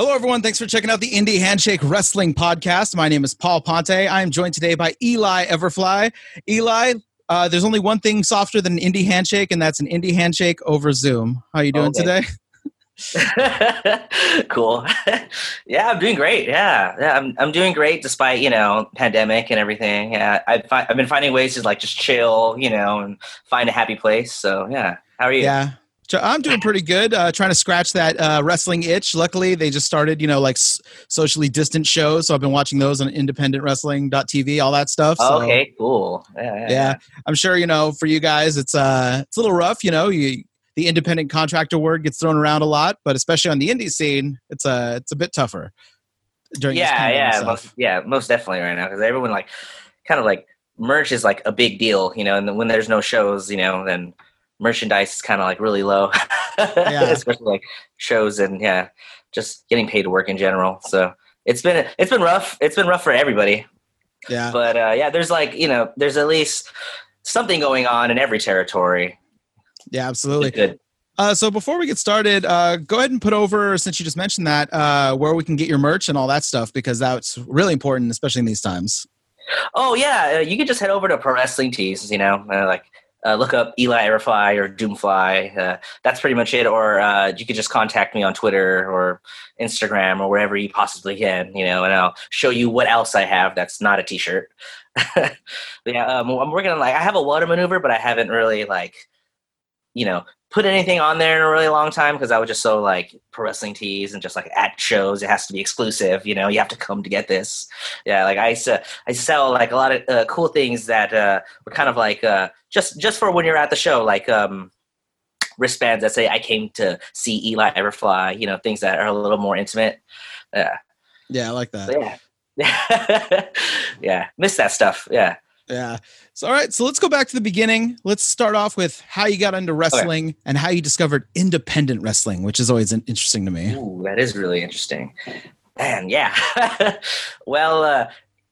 Hello, everyone. Thanks for checking out the Indie Handshake Wrestling Podcast. My name is Paul Ponte. I am joined today by Eli Everfly. Eli, uh, there's only one thing softer than an indie handshake, and that's an indie handshake over Zoom. How are you doing Okay. today? cool. yeah, I'm doing great. Yeah, yeah, I'm I'm doing great despite you know pandemic and everything. Yeah, I've fi- I've been finding ways to like just chill, you know, and find a happy place. So yeah, how are you? Yeah. I'm doing pretty good. Uh, trying to scratch that uh, wrestling itch. Luckily, they just started, you know, like s- socially distant shows. So I've been watching those on independentwrestling.tv, all that stuff. So, okay, cool. Yeah, yeah. Yeah. I'm sure, you know, for you guys, it's uh, it's a little rough. You know, you the independent contractor word gets thrown around a lot, but especially on the indie scene, it's a it's a bit tougher. During yeah, yeah, most, yeah, most definitely right now because everyone like kind of like merch is like a big deal, you know, and when there's no shows, you know, then merchandise is kind of like really low, especially like shows and yeah, just getting paid to work in general. So it's been it's been rough. It's been rough for everybody, yeah. but uh, yeah, there's like you know, there's at least something going on in every territory. Yeah, absolutely. good. Uh, so before we get started, uh, go ahead and put over, since you just mentioned that, uh, where we can get your merch and all that stuff, because that's really important, especially in these times. Oh yeah, uh, you can just head over to Pro Wrestling Tees. You know, uh, like uh, look up Eli Everfly or Doomfly. Uh, that's pretty much it. Or uh, you could just contact me on Twitter or Instagram or wherever you possibly can. You know, and I'll show you what else I have that's not a T-shirt. Yeah, um, I'm working on like I have a water maneuver, but I haven't really like you know put anything on there in a really long time because I was just so like pro wrestling tees and just like at shows it has to be exclusive. You know, you have to come to get this. Yeah, like I used to I sell like a lot of uh, cool things that uh, were kind of like uh, just just for when you're at the show, like um, wristbands that say I came to see Eli Everfly. You know, things that are a little more intimate. Yeah, Yeah, I like that. so, yeah, yeah. Miss that stuff. Yeah. Yeah. So, all right. So let's go back to the beginning. Let's start off with how you got into wrestling and how you discovered independent wrestling, which is always interesting to me. Ooh, that is really interesting. Man, yeah. well, uh,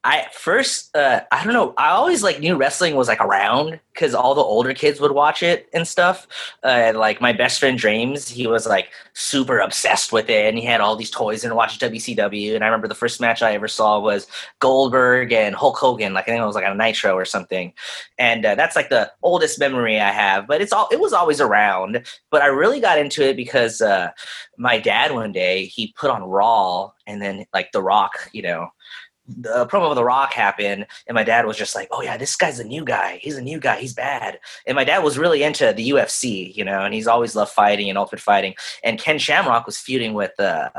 I first, uh, I don't know. I always like knew wrestling was like around because all the older kids would watch it and stuff. Uh, and, like my best friend James, he was like super obsessed with it, and he had all these toys and watched WCW. And I remember the first match I ever saw was Goldberg and Hulk Hogan. Like I think it was like a Nitro or something. And uh, that's like the oldest memory I have. But it's all it was always around. But I really got into it because. Uh, my dad one day he put on Raw and then like The Rock, you know, the promo of The Rock happened, and my dad was just like, "Oh yeah, this guy's a new guy. He's a new guy. He's bad." And my dad was really into the UFC, you know, and he's always loved fighting and ultimate fighting. And Ken Shamrock was feuding with uh,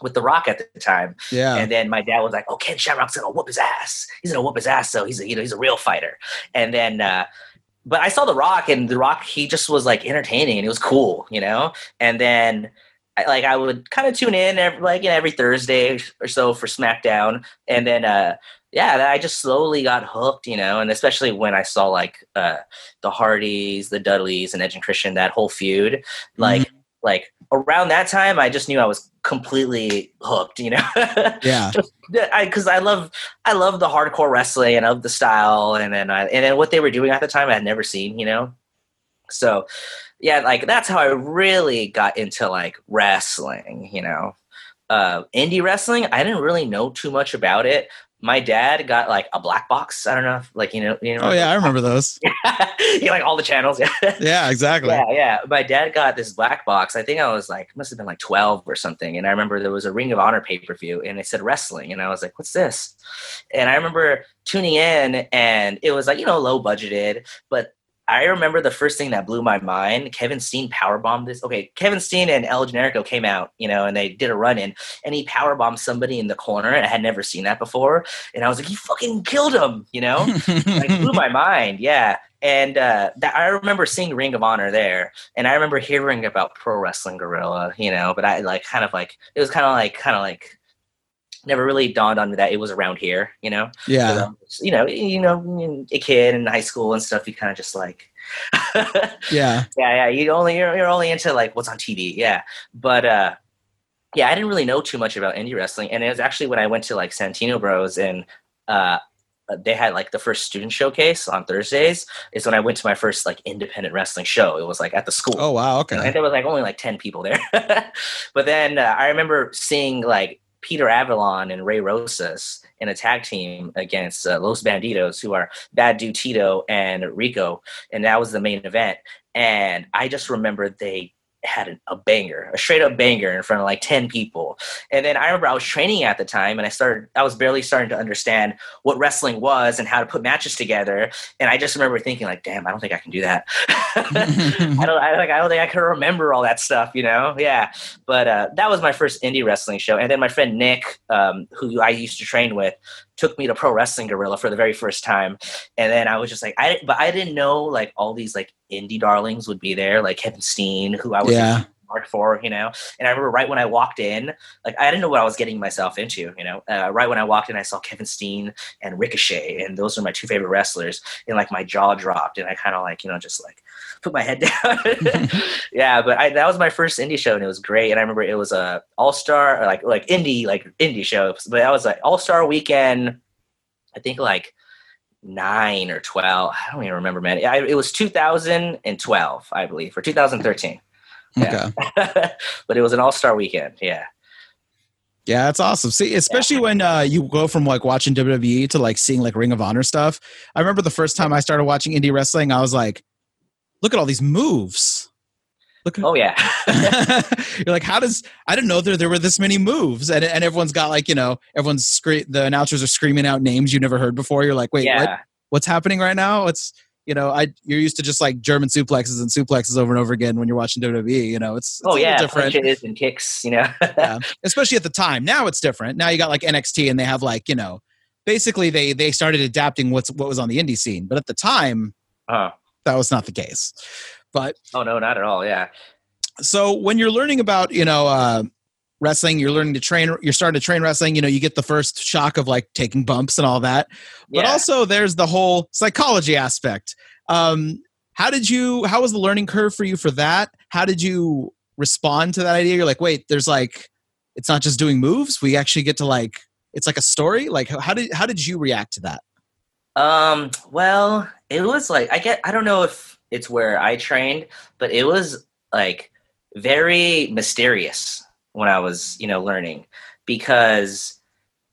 with The Rock at the time, Yeah. and then my dad was like, "Oh, Ken Shamrock's gonna whoop his ass. He's gonna whoop his ass. So he's a, you know he's a real fighter." And then, uh, but I saw The Rock, and The Rock he just was like entertaining and it was cool, you know. And then, I, like I would kind of tune in every, like you know, every Thursday or so for SmackDown, and then uh, yeah, I just slowly got hooked, you know. And especially when I saw like uh, the Hardys, the Dudleys, and Edge and Christian that whole feud, like like around that time, I just knew I was completely hooked, you know. Yeah. just because I, love I love the hardcore wrestling and of the style and then I, and then what they were doing at the time I had never seen, you know. So yeah, like that's how I really got into like wrestling, you know. Uh, indie wrestling, I didn't really know too much about it. My dad got like a black box. I don't know, if, like you know, you know. Oh, yeah. I remember those. yeah, like all the channels. Yeah. Yeah, exactly. Yeah, yeah. My dad got this black box. I think I was like, must have been like 12 or something. And I remember there was a Ring of Honor pay per view and it said wrestling. And I was like, what's this? And I remember tuning in and it was like, you know, low budgeted. But I remember the first thing that blew my mind Kevin Steen powerbombed this. Okay, Kevin Steen and El Generico came out, you know, and they did a run in and he powerbombed somebody in the corner. And I had never seen that before. And I was like, he fucking killed him, you know? like blew my mind. Yeah. And uh, that I remember seeing Ring of Honor there, and I remember hearing about Pro Wrestling Guerrilla, you know. But I like kind of like it was kind of like kind of like never really dawned on me that it was around here, you know. yeah. So, you know, you know, a kid in high school and stuff. You kind of just like, yeah, Yeah. yeah. You only you're, you're only into like what's on TV, yeah. But uh, yeah, I didn't really know too much about indie wrestling, and it was actually when I went to like Santino Bros and uh, they had like the first student showcase on Thursdays is when I went to my first like independent wrestling show. It was like at the school. Oh wow, okay. And there was like only like ten people there, but then uh, I remember seeing like Peter Avalon and Ray Rosas in a tag team against uh, Los Banditos, who are Bad Dude Tito and Rico, and that was the main event. And I just remember they had a banger, a straight up banger in front of like 10 people. And then I remember I was training at the time and I started, I was barely starting to understand what wrestling was and how to put matches together. And I just remember thinking like, damn, I don't think I can do that. I don't, I like, I don't think I can remember all that stuff, you know? Yeah. But uh, that was my first indie wrestling show. And then my friend Nick, um, who I used to train with, took me to pro wrestling guerrilla for the very first time and then i was just like i but i didn't know like all these like indie darlings would be there like kevin steen who i was Yeah. Marked for you know? And i remember right when i walked in like i didn't know what i was getting myself into you know? Uh, right when i walked in i saw kevin steen and ricochet and those are my two favorite wrestlers and like my jaw dropped and i kind of like you know just like put my head down. Yeah but I, that was my first indie show and it was great and i remember it was a all-star like like indie like indie show but that was like all-star weekend i think like nine or 12 i don't even remember man. I, it was 2012 i believe or 2013 Okay. but it was an all-star weekend yeah Yeah, that's awesome. See, especially when uh, you go from like watching WWE to like seeing like Ring of Honor stuff. I remember the first time I started watching indie wrestling, I was like, look at all these moves. Look at oh yeah You're like, how does I didn't know there there were this many moves, and and everyone's got like you know everyone's scre- the announcers are screaming out names you never heard before. You're like, wait, yeah what? What's happening right now? It's you know, I you're used to just like German suplexes and suplexes over and over again when you're watching WWE. You know, it's, it's oh yeah different. punches and kicks you know yeah. Especially at the time. Now it's different. Now you got like NXT, and they have like you know, basically they they started adapting what's what was on the indie scene, but at the time uh, that was not the case. But oh no not at all yeah so when you're learning about you know uh, wrestling you're learning to train you're starting to train wrestling you know you get the first shock of like taking bumps and all that. But yeah. also there's the whole psychology aspect. Um how did you how was the learning curve for you for that? How did you respond to that idea? You're like wait there's like it's not just doing moves we actually get to like it's like a story? Like how did how did you react to that? Um, well, it was like I get I don't know if it's where I trained, but it was like very mysterious when I was, you know, learning because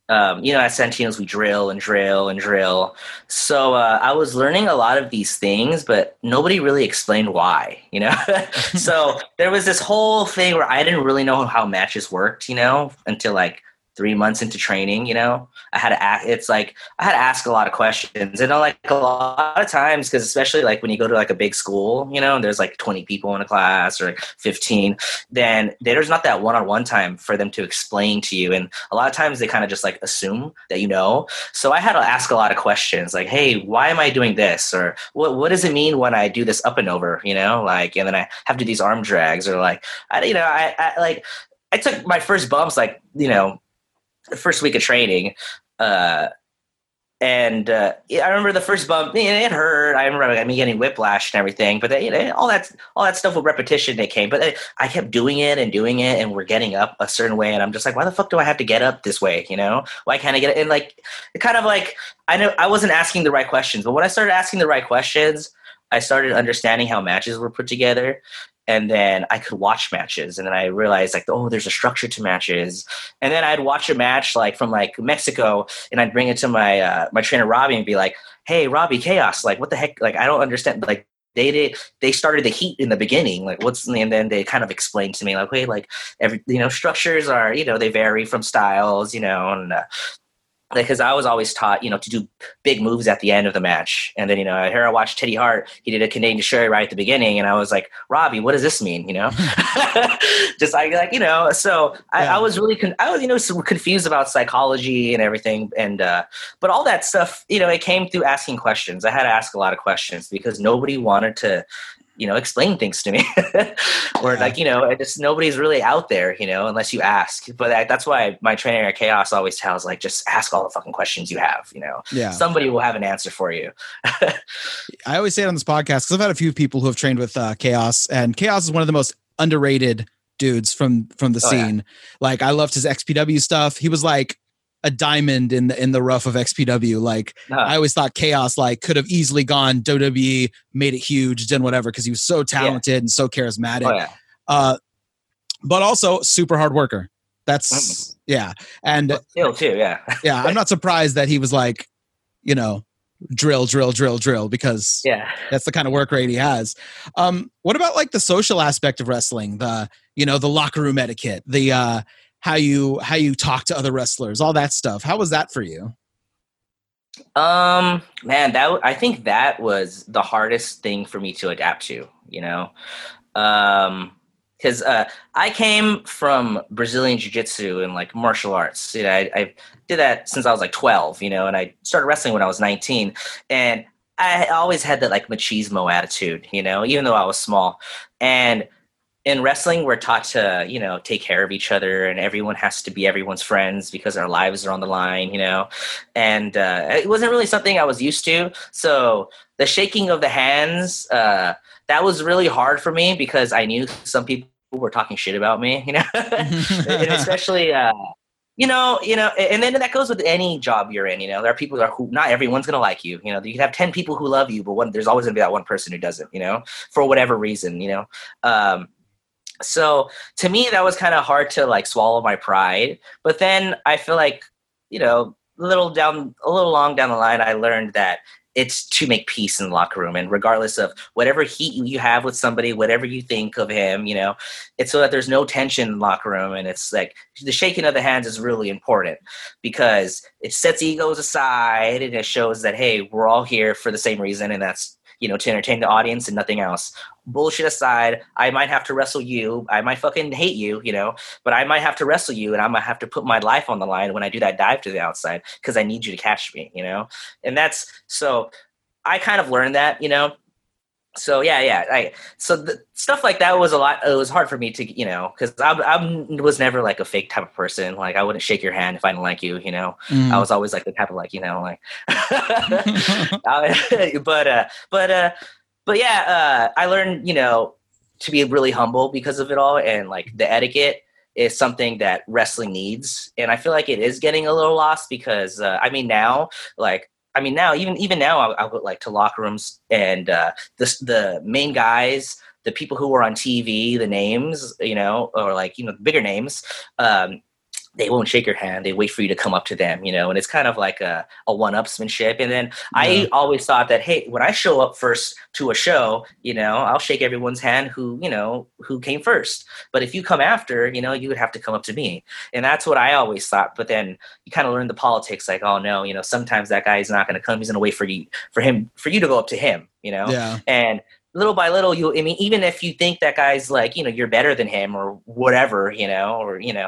um, you know, at Santino's we drill and drill and drill. So uh, I was learning a lot of these things, but nobody really explained why, you know? so there was this whole thing where I didn't really know how matches worked, you know, until like three months into training, you know, I had to ask, it's like, I had to ask a lot of questions and uh, like a lot of times, cause especially like when you go to like a big school, you know, and there's like 20 people in a class or like 15, then there's not that one-on-one time for them to explain to you. And a lot of times they kind of just like assume that you know. So I had to ask a lot of questions like, Hey, why am I doing this? Or what, what does it mean when I do this up and over, you know, like, and then I have to do these arm drags or like, I, you know, I, I like, I took my first bumps, like, you know, first week of training, uh, and uh, I remember the first bump. It hurt. I remember me getting whiplash and everything. But you know, all that all that stuff with repetition it came. But I kept doing it and doing it, and we're getting up a certain way. And I'm just like, why the fuck do I have to get up this way? You know, why can't I get it? And like, it kind of like I know I wasn't asking the right questions. But when I started asking the right questions, I started understanding how matches were put together and then I could watch matches, and then I realized like, oh, there's a structure to matches, and then I'd watch a match like from like Mexico, and I'd bring it to my uh, my trainer Robbie and be like, hey, Robbie, chaos, like what the heck, like I don't understand, like they did they started the heat in the beginning. Like what's and then they kind of explained to me like hey like every you know structures are you know they vary from styles you know and uh, because I was always taught, you know, to do big moves at the end of the match. And then, you know, here I watched Teddy Hart. He did a Canadian Destroyer right at the beginning, and I was like, Robbie, what does this mean? You know, just like, like you know. So I, Yeah. I was really, con- I was, you know, confused about psychology and everything, and uh, but all that stuff, you know, it came through asking questions. I had to ask a lot of questions because nobody wanted to. You know, explain things to me, or Yeah. like you know, just nobody's really out there, you know, unless you ask. But that, that's why my trainer at Chaos always tells, like, just ask all the fucking questions you have, you know yeah somebody will have an answer for you. I always say it on this podcast because I've had a few people who have trained with uh, Chaos, and Chaos is one of the most underrated dudes from from the Oh, yeah. scene. Like I loved his XPW stuff. He was like a diamond in the in the rough of XPW. Like Uh, I always thought Chaos like could have easily gone WWE, made it huge, done whatever because he was so talented and so charismatic. oh yeah. Uh, but also super hard worker. That's yeah, and still too, yeah. yeah, I'm not surprised that he was like, you know, drill, drill, drill, drill because yeah. that's the kind of work rate he has. Um, what about like the social aspect of wrestling? The you know the locker room etiquette, the uh, how you how you talk to other wrestlers, all that stuff. How was that for you? Um, man, that I think that was the hardest thing for me to adapt to. You know, um, because uh, I came from Brazilian Jiu Jitsu and like martial arts. You know, I, I did that since I was like twelve. You know, and I started wrestling when I was nineteen, and I always had that like machismo attitude. You know, even though I was small, and in wrestling we're taught to you know take care of each other and everyone has to be everyone's friends because our lives are on the line you know? And uh, it wasn't really something i was used to. So the shaking of the hands uh, that was really hard for me because i knew some people were talking shit about me you know? And especially uh, you know you know and then that goes with any job you're in you know? There are people are who not everyone's gonna like you you know? You can have 10 people who love you but one there's always gonna be that one person who doesn't you know? For whatever reason you know? Um, so to me that was kind of hard to like swallow my pride but then i feel like you know a little down a little long down the line i learned that it's to make peace in the locker room and regardless of whatever heat you have with somebody whatever you think of him you know it's so that there's no tension in the locker room and it's like the shaking of the hands is really important because it sets egos aside and it shows that hey we're all here for the same reason and that's you know to entertain the audience and nothing else bullshit aside, I might have to wrestle you. I might fucking hate you, you know, but I might have to wrestle you and I might have to put my life on the line when I do that dive to the outside because I need you to catch me, you know? And that's so I kind of learned that, you know. So yeah, yeah. I so the, stuff like that was a lot. It was hard for me to, you know, because I, I was never like a fake type of person. Like I wouldn't shake your hand if I didn't like you, you know. Mm. I was always like the type of like, you know, like. But uh, but uh, but yeah, uh, I learned, you know, to be really humble because of it all, and like the etiquette is something that wrestling needs, and I feel like it is getting a little lost because uh, I mean now, like. I mean, now even even now, I'll, I'll go like to locker rooms and uh, the the main guys, the people who are on TV, the names, you know, or like you know, the bigger names. Um, they won't shake your hand. They wait for you to come up to them, you know, and it's kind of like a, a one-upsmanship. And then Yeah. I always thought that, hey, when I show up first to a show, you know, I'll shake everyone's hand who, you know, who came first. But if you come after, you know, you would have to come up to me. And that's what I always thought. But then you kind of learn the politics, like, oh no, you know, sometimes that guy is not going to come. He's going to wait for you, for him, for you to go up to him, you know. yeah. And little by little, you, I mean, even if you think that guy's like, you know, you're better than him or whatever, you know, or, you know,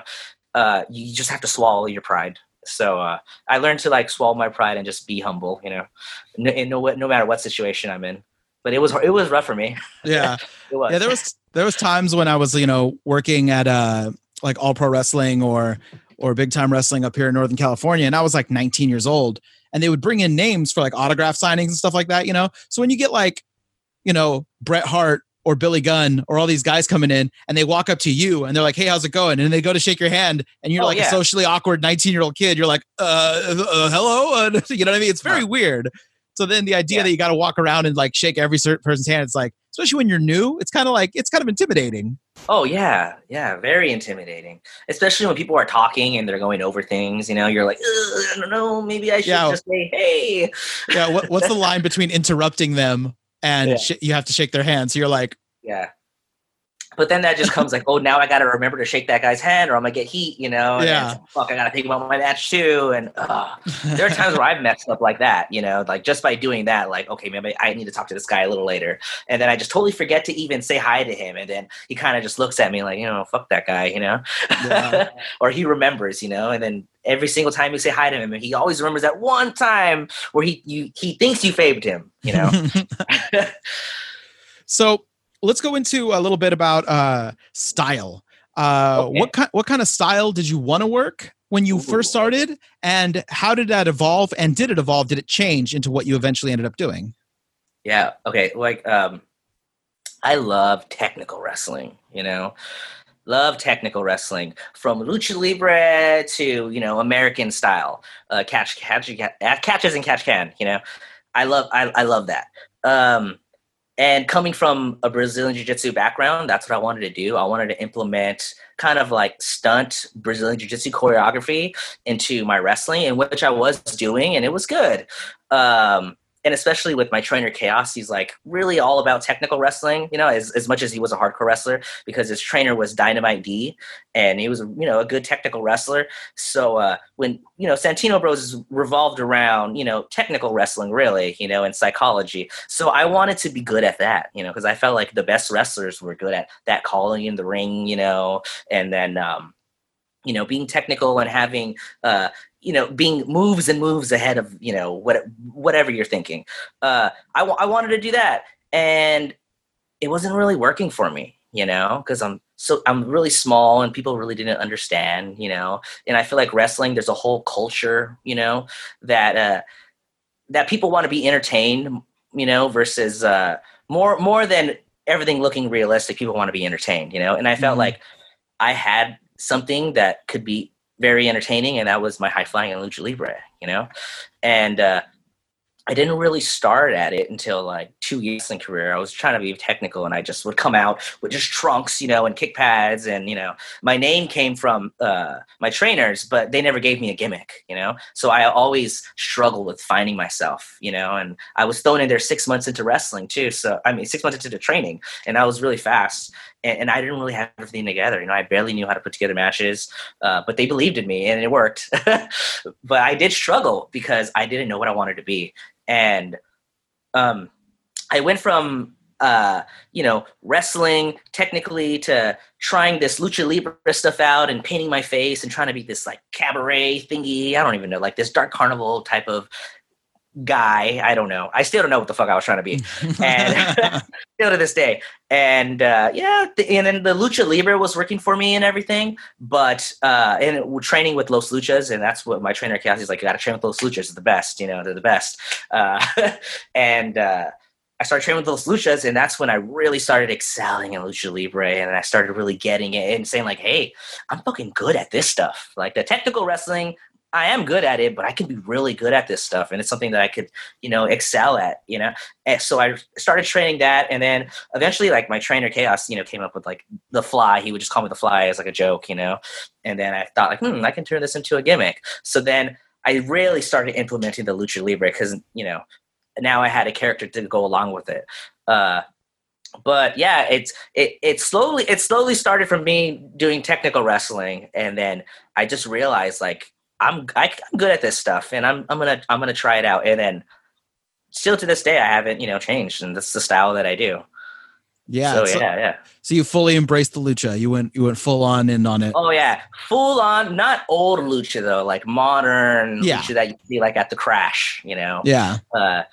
uh, you just have to swallow your pride. So uh, I learned to like swallow my pride and just be humble, you know, no, in no, no matter what situation I'm in. But it was it was rough for me. Yeah. It was. yeah there was there was times when i was you know working at uh like all pro wrestling or or big time wrestling up here in northern california and i was like 19 years old and they would bring in names for like autograph signings and stuff like that you know so when you get like you know bret hart or billy gunn or all these guys coming in and they walk up to you and they're like hey how's it going and they go to shake your hand and you're Oh, like a socially awkward 19 year old kid you're like uh, uh hello you know what i mean it's very weird so then the idea Yeah. that you got to walk around and like shake every certain person's hand it's like especially when you're new it's kind of like it's kind of intimidating oh yeah, yeah, very intimidating. Especially when people are talking and they're going over things. You know, you're like, "Ugh, I don't know, maybe I should Yeah. just say, hey. yeah what, what's the line between interrupting them and Yeah. sh- you have to shake their hand so you're like Yeah. But then that just comes like, oh, now I got to remember to shake that guy's hand, or I'm gonna get heat, you know. Yeah. it's, Fuck, I got to think about my match too. And uh, there are times where I've messed up like that, you know, like just by doing that, like, okay, maybe I need to talk to this guy a little later, and then I just totally forget to even say hi to him, and then he kind of just looks at me like, you know, fuck that guy, you know, Yeah. or he remembers, you know, and then every single time you say hi to him, and he always remembers that one time where he you he thinks you favored him, you know. so let's go into a little bit about uh style uh Okay. what kind what kind of style did you want to work when you first started and how did that evolve and did it evolve did it change into what you eventually ended up doing Yeah. Okay. Like, um, I love technical wrestling. You know, love technical wrestling from lucha libre to you know American style, uh, catch catch catches and catch can. You know, I love I, I love that. Um, and coming from a Brazilian Jiu Jitsu background, that's what I wanted to do. I wanted to implement kind of like stunt Brazilian Jiu Jitsu choreography into my wrestling, in which I was doing, and it was good. Um, and especially with my trainer chaos he's like really all about technical wrestling you know as, as much as he was a hardcore wrestler because his trainer was dynamite d and he was you know a good technical wrestler. So uh, when you know santino bros is revolved around you know technical wrestling really you know and psychology. So i wanted to be good at that you know because i felt like the best wrestlers were good at that calling in the ring you know and then um, you know being technical and having uh, you know being moves and moves ahead of you know what whatever you're thinking uh I, w- I wanted to do that and it wasn't really working for me you know because i'm so i'm really small and people really didn't understand you know and i feel like wrestling there's a whole culture you know that uh that people want to be entertained you know versus uh more more than everything looking realistic people want to be entertained you know and i felt mm-hmm. like i had something that could be very entertaining, and that was my high flying and lucha libre, you know, and uh, I didn't really start at it until like two years in career. I was trying to be technical, and I just would come out with just trunks, you know, and kick pads, and you know, my name came from uh, my trainers, but they never gave me a gimmick, you know. So I always struggled with finding myself, you know, and I was thrown in there six months into wrestling too. So I mean, six months into the training, and I was really fast and, and, I didn't really have everything together. You know, I barely knew how to put together matches, uh, but they believed in me and it worked. but I did struggle because I didn't know what I wanted to be, and um, I went from uh, you know wrestling technically to trying this lucha libre stuff out and painting my face and trying to be this like cabaret thingy. I don't even know, like this dark carnival type of guy. I don't know. I still don't know what the fuck I was trying to be, and still to this day. And uh, yeah, the, and then the lucha libre was working for me and everything. But uh, and we're training with Los Luchas, and that's what my trainer Cassie is like. You got to train with Los Luchas. It's the best. You know, they're the best. Uh, and uh, I started training with Los Luchas, and that's when I really started excelling in lucha libre, and I started really getting it and saying like, "Hey, I'm fucking good at this stuff." Like the technical wrestling, I am good at it, but I can be really good at this stuff, and it's something that I could, you know, excel at. You know, and so I started training that, and then eventually, like my trainer Chaos, you know, came up with like the Fly. He would just call me the Fly as like a joke, you know, and then I thought like, hmm, I can turn this into a gimmick. So then I really started implementing the lucha libre because you know now I had a character to go along with it. Uh, but yeah, it's it it slowly it slowly started from me doing technical wrestling, and then I just realized like I'm I, am i am good at this stuff, and I'm I'm gonna I'm gonna try it out. And then still to this day, I haven't you know changed, and that's the style that I do. Yeah. So, so, yeah, yeah. So you fully embraced the lucha. You went you went full on in on it. Oh yeah, full on. Not old lucha though, like modern yeah. lucha that you see like at the crash. You know. Yeah. Uh,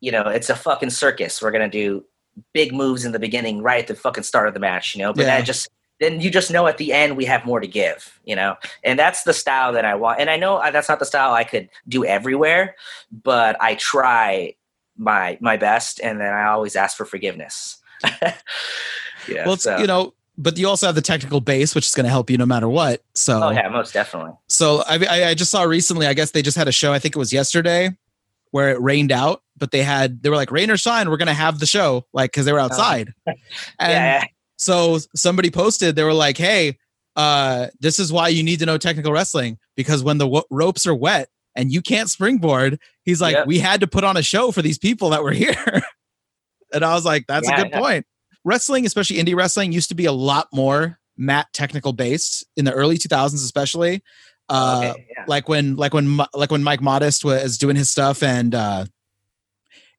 you know, it's a fucking circus. We're gonna do big moves in the beginning, right at the fucking start of the match. You know, but yeah. that just then you just know at the end we have more to give, you know? And that's the style that I want. And I know uh, that's not the style I could do everywhere, but I try my my best and then I always ask for forgiveness. yeah. Well, so. you know, but you also have the technical base, which is going to help you no matter what. So, oh yeah, most definitely. So I, I just saw recently. I guess they just had a show. I think it was yesterday, where it rained out, but they had they were like rain or shine, we're going to have the show, like because they were oh. outside. and yeah. So somebody posted, they were like, "Hey, uh, this is why you need to know technical wrestling because when the w- ropes are wet and you can't springboard, he's like, yep. we had to put on a show for these people that were here." and I was like, "That's yeah, a good yeah. point." Wrestling, especially indie wrestling, used to be a lot more mat technical based in the early 2000s, especially. Uh, okay, yeah. like when like when like when Mike Modest was doing his stuff and uh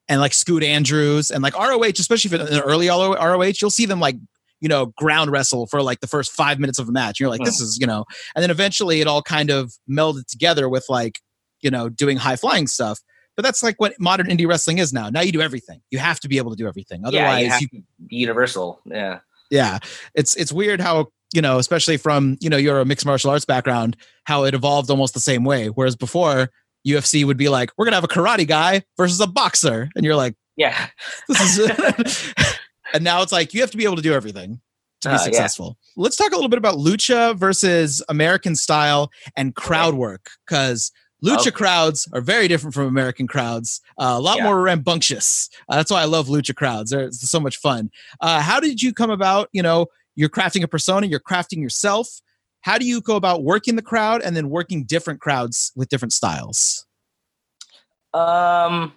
and like Scoot Andrews and like ROH, especially in the early ROH, you'll see them like you know, ground wrestle for like the first five minutes of a match. You're like, this is, you know, and then eventually it all kind of melded together with like, you know, doing high flying stuff. But that's like what modern indie wrestling is now. Now you do everything. You have to be able to do everything. Otherwise, yeah, you you, universal. Yeah. Yeah. It's it's weird how you know, especially from you know your mixed martial arts background, how it evolved almost the same way. Whereas before, UFC would be like, we're gonna have a karate guy versus a boxer, and you're like, yeah, this is. and now it's like you have to be able to do everything to be Uh, yeah. successful. Let's talk a little bit about lucha versus American style and crowd work because lucha Okay. crowds are very different from American crowds. Uh, a lot Yeah. more rambunctious. Uh, that's why I love lucha crowds. They're it's so much fun. Uh, how did you come about? You know, you're crafting a persona, you're crafting yourself. How do you go about working the crowd and then working different crowds with different styles? Um,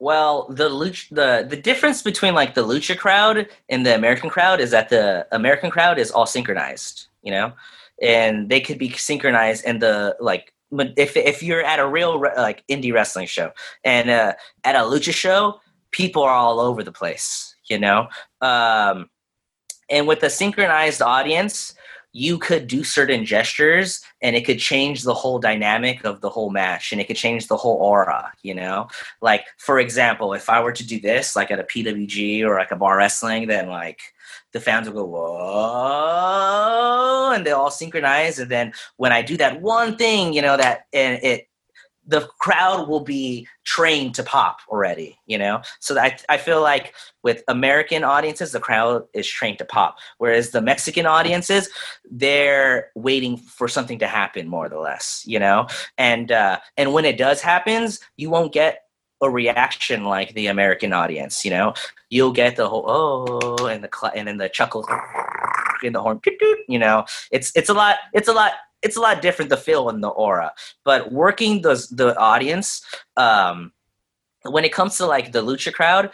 well, the the the difference between like the lucha crowd and the American crowd is that the American crowd is all synchronized, you know, and they could be synchronized and the like. If if you're at a real re- like indie wrestling show and uh, at a lucha show, people are all over the place, you know. Um, and with a synchronized audience, you could do certain gestures and it could change the whole dynamic of the whole match and it could change the whole aura, you know? Like, for example, if I were to do this, like at a PWG or like a bar wrestling, then like the fans will go, whoa, and they all synchronize. And then when I do that one thing, you know, that, and it, the crowd will be trained to pop already, you know? So I, I feel like with American audiences, the crowd is trained to pop. Whereas the Mexican audiences, they're waiting for something to happen more or less, you know? And uh, and when it does happens, you won't get a reaction like the American audience, you know? You'll get the whole oh and the cl- and then the chuckle in the horn, you know. It's it's a lot it's a lot it's a lot different the feel and the aura. But working the the audience um when it comes to like the lucha crowd,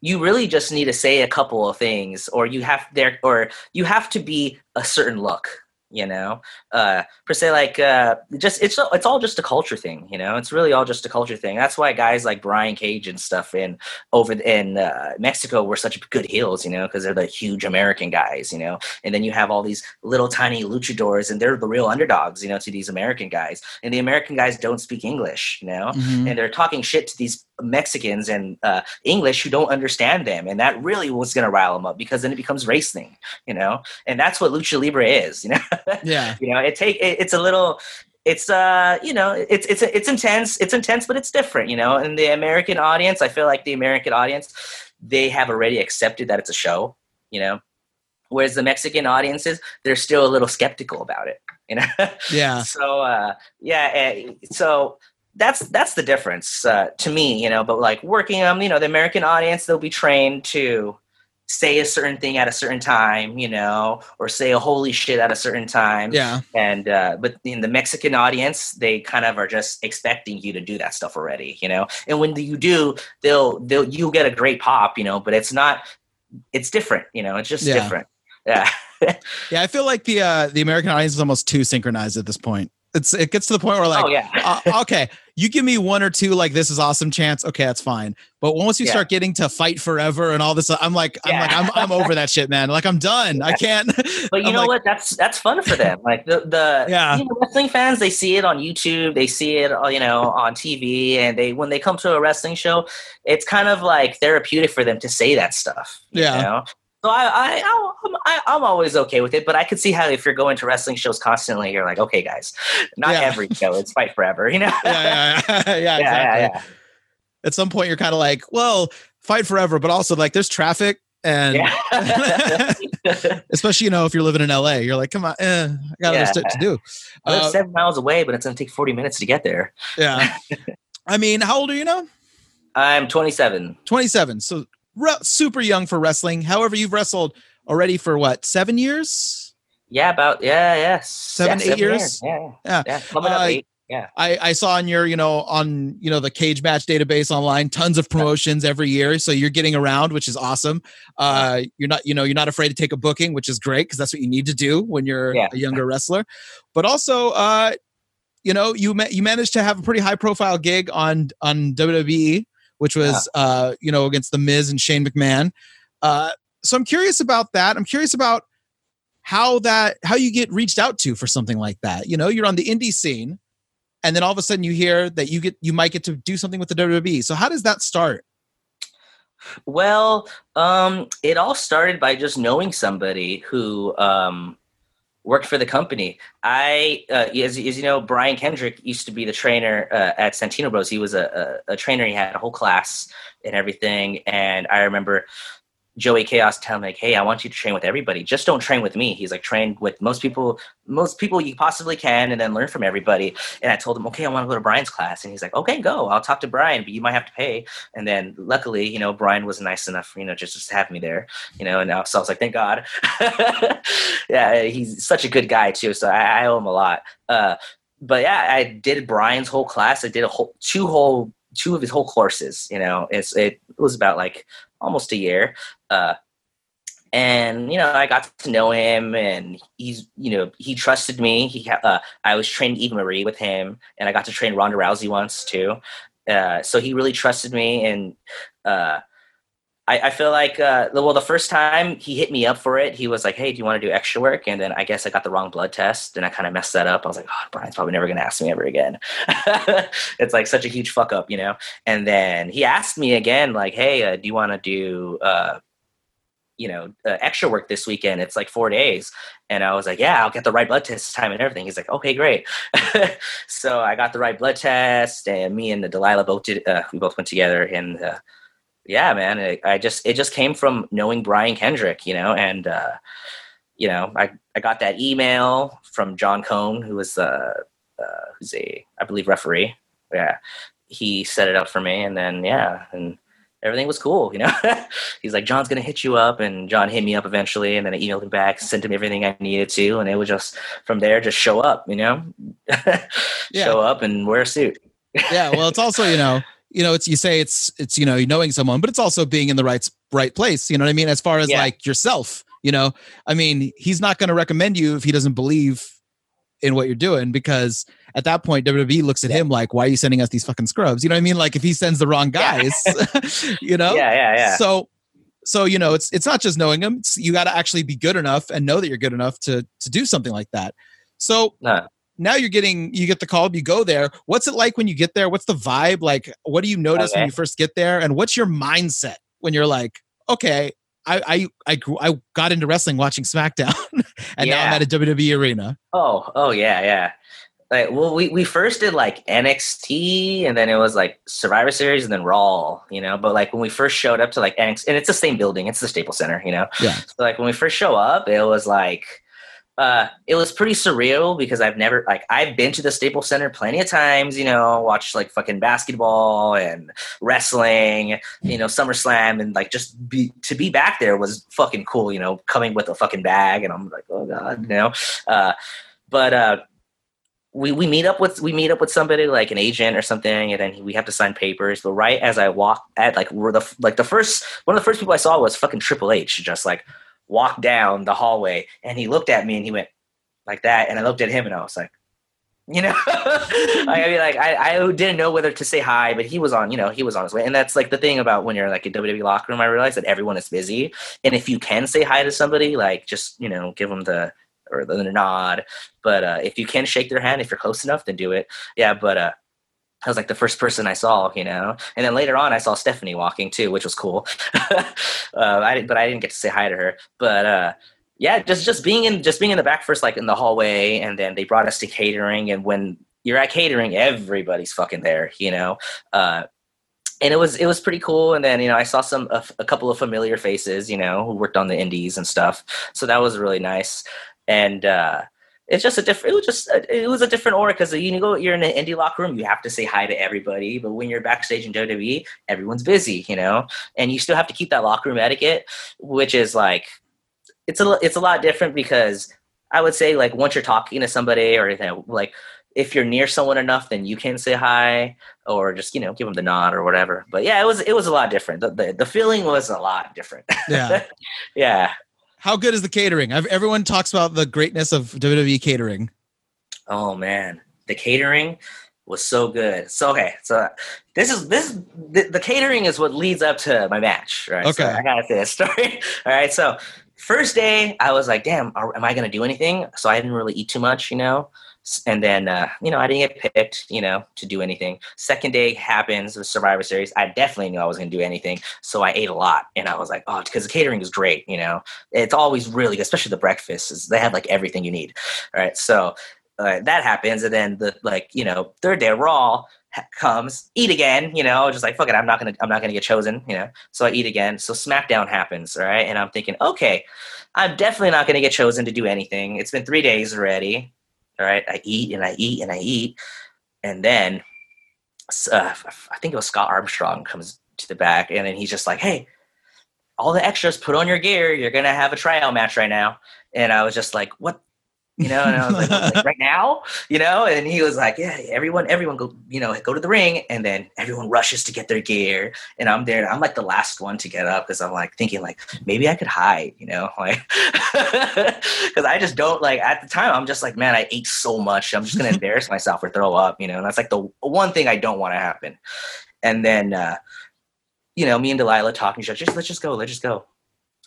you really just need to say a couple of things or you have there or you have to be a certain look you know uh per se like uh just it's it's all just a culture thing you know? It's really all just a culture thing. That's why guys like brian cage and stuff in over in uh, mexico were such good heels you know because they're the huge american guys you know? And then you have all these little tiny luchadors and they're the real underdogs you know to these american guys. And the american guys don't speak english you know? Mhm. and they're talking shit to these Mexicans and uh, English who don't understand them, and that really was going to rile them up because then it becomes racing, you know, and that's what lucha libre is, you know. Yeah. you know, it take it, it's a little, it's uh, you know, it's it's it's intense, it's intense, but it's different, you know. And the American audience, I feel like the American audience, they have already accepted that it's a show, you know. Whereas the Mexican audiences, they're still a little skeptical about it, you know. Yeah. So uh, yeah, eh, so that's that's the difference uh, to me, you know. But like working on, you know, the American audience, they'll be trained to say a certain thing at a certain time, you know, or say a holy shit at a certain time. Yeah. And uh, but in the Mexican audience, they kind of are just expecting you to do that stuff already, you know. And when you do, they'll they'll you'll get a great pop, you know. But it's not. It's different, you know. It's just Yeah. different. Yeah. Yeah. I feel like the uh, the American audience is almost too synchronized at this point. It's it gets to the point where like oh yeah. uh, okay, you give me one or two like this is awesome chance. Okay, that's fine. But once you Yeah. start getting to fight forever and all this, I'm like, I'm like, I'm, I'm over that shit, man. Like I'm done. I can't. But you I'm know like, what? That's that's fun for them. Like the the Yeah. you know, wrestling fans, they see it on YouTube, they see it, uh, you know, on TV, and they when they come to a wrestling show, it's kind of like therapeutic for them to say that stuff. you Yeah. know? So I I I'm, I, I'm always okay with it, but I could see how if you're going to wrestling shows constantly, you're like, okay, guys, not Yeah. every show, it's fight forever, you know? Yeah, yeah, yeah, yeah, exactly. yeah, At some point, you're kind of like, well, fight forever, but also like there's traffic and. yeah. Especially, you know, if you're living in LA, you're like, come on, eh, I got other Yeah. stuff to do. I live Uh, seven miles away, but it's gonna take 40 minutes to get there. yeah. I mean, how old are you now? I'm 27. 27. So re- super young for wrestling. However, you've wrestled already for what, seven years? Yeah, about yeah, yeah, Seven, yeah, eight years? Yeah, Yeah. yeah, coming up Uh, eight. Yeah, I, I saw on your, you know, on, you know, the cage match database online, tons of promotions every year. So you're getting around, which is awesome. Uh, you're not, you know, you're not afraid to take a booking, which is great because that's what you need to do when you're Yeah. a younger wrestler. But also, uh, you know, you ma- you managed to have a pretty high profile gig on on WWE, which was, uh, you know, against the Miz and Shane McMahon. Uh, so I'm curious about that. I'm curious about how that how you get reached out to for something like that. You know, you're on the indie scene, and then all of a sudden you hear that you get you might get to do something with the WWE. So how does that start? Well, um, it all started by just knowing somebody who um, worked for the company. I, uh, as, as you know, Brian Kendrick used to be the trainer uh, at Santino Bros. He was a, a, a trainer. He had a whole class and everything. And I remember Joey Chaos tell him like, "Hey, I want you to train with everybody. Just don't train with me." He's like, "Train with most people, most people you possibly can, and then learn from everybody." And I told him, "Okay, I want to go to Brian's class," and he's like, "Okay, go. I'll talk to Brian, but you might have to pay." And then luckily, you know, Brian was nice enough, you know, just just to have me there, you know. And so I was like, "Thank God." yeah, he's such a good guy too, so I, I owe him a lot. Uh, but yeah, I did Brian's whole class. I did a whole two whole two of his whole courses. You know, it's it was about like almost a year. Uh, and you know, I got to know him, and he's you know he trusted me. He uh, I was trained Eva Marie with him, and I got to train Ronda Rousey once too. Uh, so he really trusted me, and uh, I, I feel like uh, well, the first time he hit me up for it, he was like, "Hey, do you want to do extra work?" And then I guess I got the wrong blood test, and I kind of messed that up. I was like, "Oh, Brian's probably never gonna ask me ever again." it's like such a huge fuck up, you know. And then he asked me again, like, "Hey, uh, do you want to do?" Uh, you know, uh, extra work this weekend. It's like four days. And I was like, yeah, I'll get the right blood test time and everything. He's like, okay, great. so I got the right blood test and me and the Delilah both did, uh, we both went together and, uh, yeah, man, it, I just it just came from knowing Brian Kendrick, you know, and uh, you know, I I got that email from John Cone, who was uh, uh, who's a I believe referee. Yeah, he set it up for me, and then yeah, and everything was cool, you know. He's like, John's gonna hit you up, and John hit me up eventually, and then I emailed him back, sent him everything I needed to, and it was just from there, just show up, you know, yeah. show up and wear a suit. yeah, well, it's also you know you know, it's you say it's it's you know knowing someone, but it's also being in the right right place. You know what I mean? As far as yeah. like yourself, you know, I mean, he's not going to recommend you if he doesn't believe in what you're doing because at that point WWE looks at yeah. him like, why are you sending us these fucking scrubs? You know what I mean? Like if he sends the wrong guys, yeah. you know? Yeah, yeah, yeah. So so you know, it's it's not just knowing him. It's, you got to actually be good enough and know that you're good enough to to do something like that. So now you're getting you get the call you go there. What's it like when you get there? What's the vibe? Like what do you notice okay. when you first get there? And what's your mindset when you're like okay i i i, grew, I got into wrestling watching smackdown and yeah. now i'm at a wwe arena. Oh oh yeah yeah. Like well we, we first did like nxt and then it was like survivor series and then raw you know? But like when we first showed up to like nxt and it's the same building it's the staples center you know? Yeah. So like when we first show up it was like uh, it was pretty surreal because I've never like I've been to the Staples Center plenty of times, you know, watched like fucking basketball and wrestling, you know, SummerSlam, and like just be to be back there was fucking cool, you know, coming with a fucking bag, and I'm like, oh god, you know, uh, but uh, we we meet up with we meet up with somebody like an agent or something, and then we have to sign papers. But right as I walk at like we're the like the first one of the first people I saw was fucking Triple H, just like walked down the hallway and he looked at me and he went like that. And I looked at him and I was like you know I mean like I, I didn't know whether to say hi but he was on you know he was on his way. And that's like the thing about when you're like a WWE locker room I realized that everyone is busy. And if you can say hi to somebody like just you know give them the or the nod. But uh, if you can shake their hand if you're close enough then do it. Yeah but uh I was like the first person I saw, you know. And then later on, I saw Stephanie walking too, which was cool. uh, I but I didn't get to say hi to her. But uh, yeah, just just being in just being in the back first, like in the hallway, and then they brought us to catering. And when you're at catering, everybody's fucking there, you know. Uh, and it was it was pretty cool. And then you know I saw some a, a couple of familiar faces, you know, who worked on the indies and stuff. So that was really nice. And uh, it's just a different. It was just it was a different aura because you go you're in an indie locker room, you have to say hi to everybody. But when you're backstage in WWE, everyone's busy, you know, and you still have to keep that locker room etiquette, which is like it's a it's a lot different because I would say like once you're talking to somebody or anything like if you're near someone enough, then you can say hi or just you know give them the nod or whatever. But yeah, it was it was a lot different. The the, the feeling was a lot different. Yeah, yeah. How good is the catering? I've, everyone talks about the greatness of WWE catering. Oh man, the catering was so good. So okay, so this is this the, the catering is what leads up to my match, right? Okay, so I gotta say a story. All right, so first day I was like, damn, are, am I gonna do anything? So I didn't really eat too much, you know and then uh, you know I didn't get picked, you know, to do anything. Second day happens with Survivor Series. I definitely knew I was going to do anything, so I ate a lot, and I was like, oh, because the catering is great, you know, it's always really good, especially the breakfast. They have like everything you need, right? So uh, that happens, and then the like you know third day Raw comes, eat again, you know, just like fuck it, I'm not gonna I'm not gonna get chosen, you know. So I eat again. So SmackDown happens, all right, and I'm thinking, okay, I'm definitely not gonna get chosen to do anything. It's been three days already, all right. I eat and I eat and I eat, and then uh, I think it was Scott Armstrong comes to the back, and then he's just like, hey. All the extras, put on your gear. You're gonna have a tryout match right now, and I was just like, "What you know and i was like, like, right now? You know and he was like yeah everyone everyone go you know go to the ring and then everyone rushes to get their gear. And i'm there i'm like the last one to get up because i'm like thinking like maybe i could hide you know like because i just don't like at the time i'm just like man i ate so much i'm just gonna embarrass myself or throw up you know and that's like the one thing i don't want to happen. And then uh you know me and delilah talking just let's just go let's just go.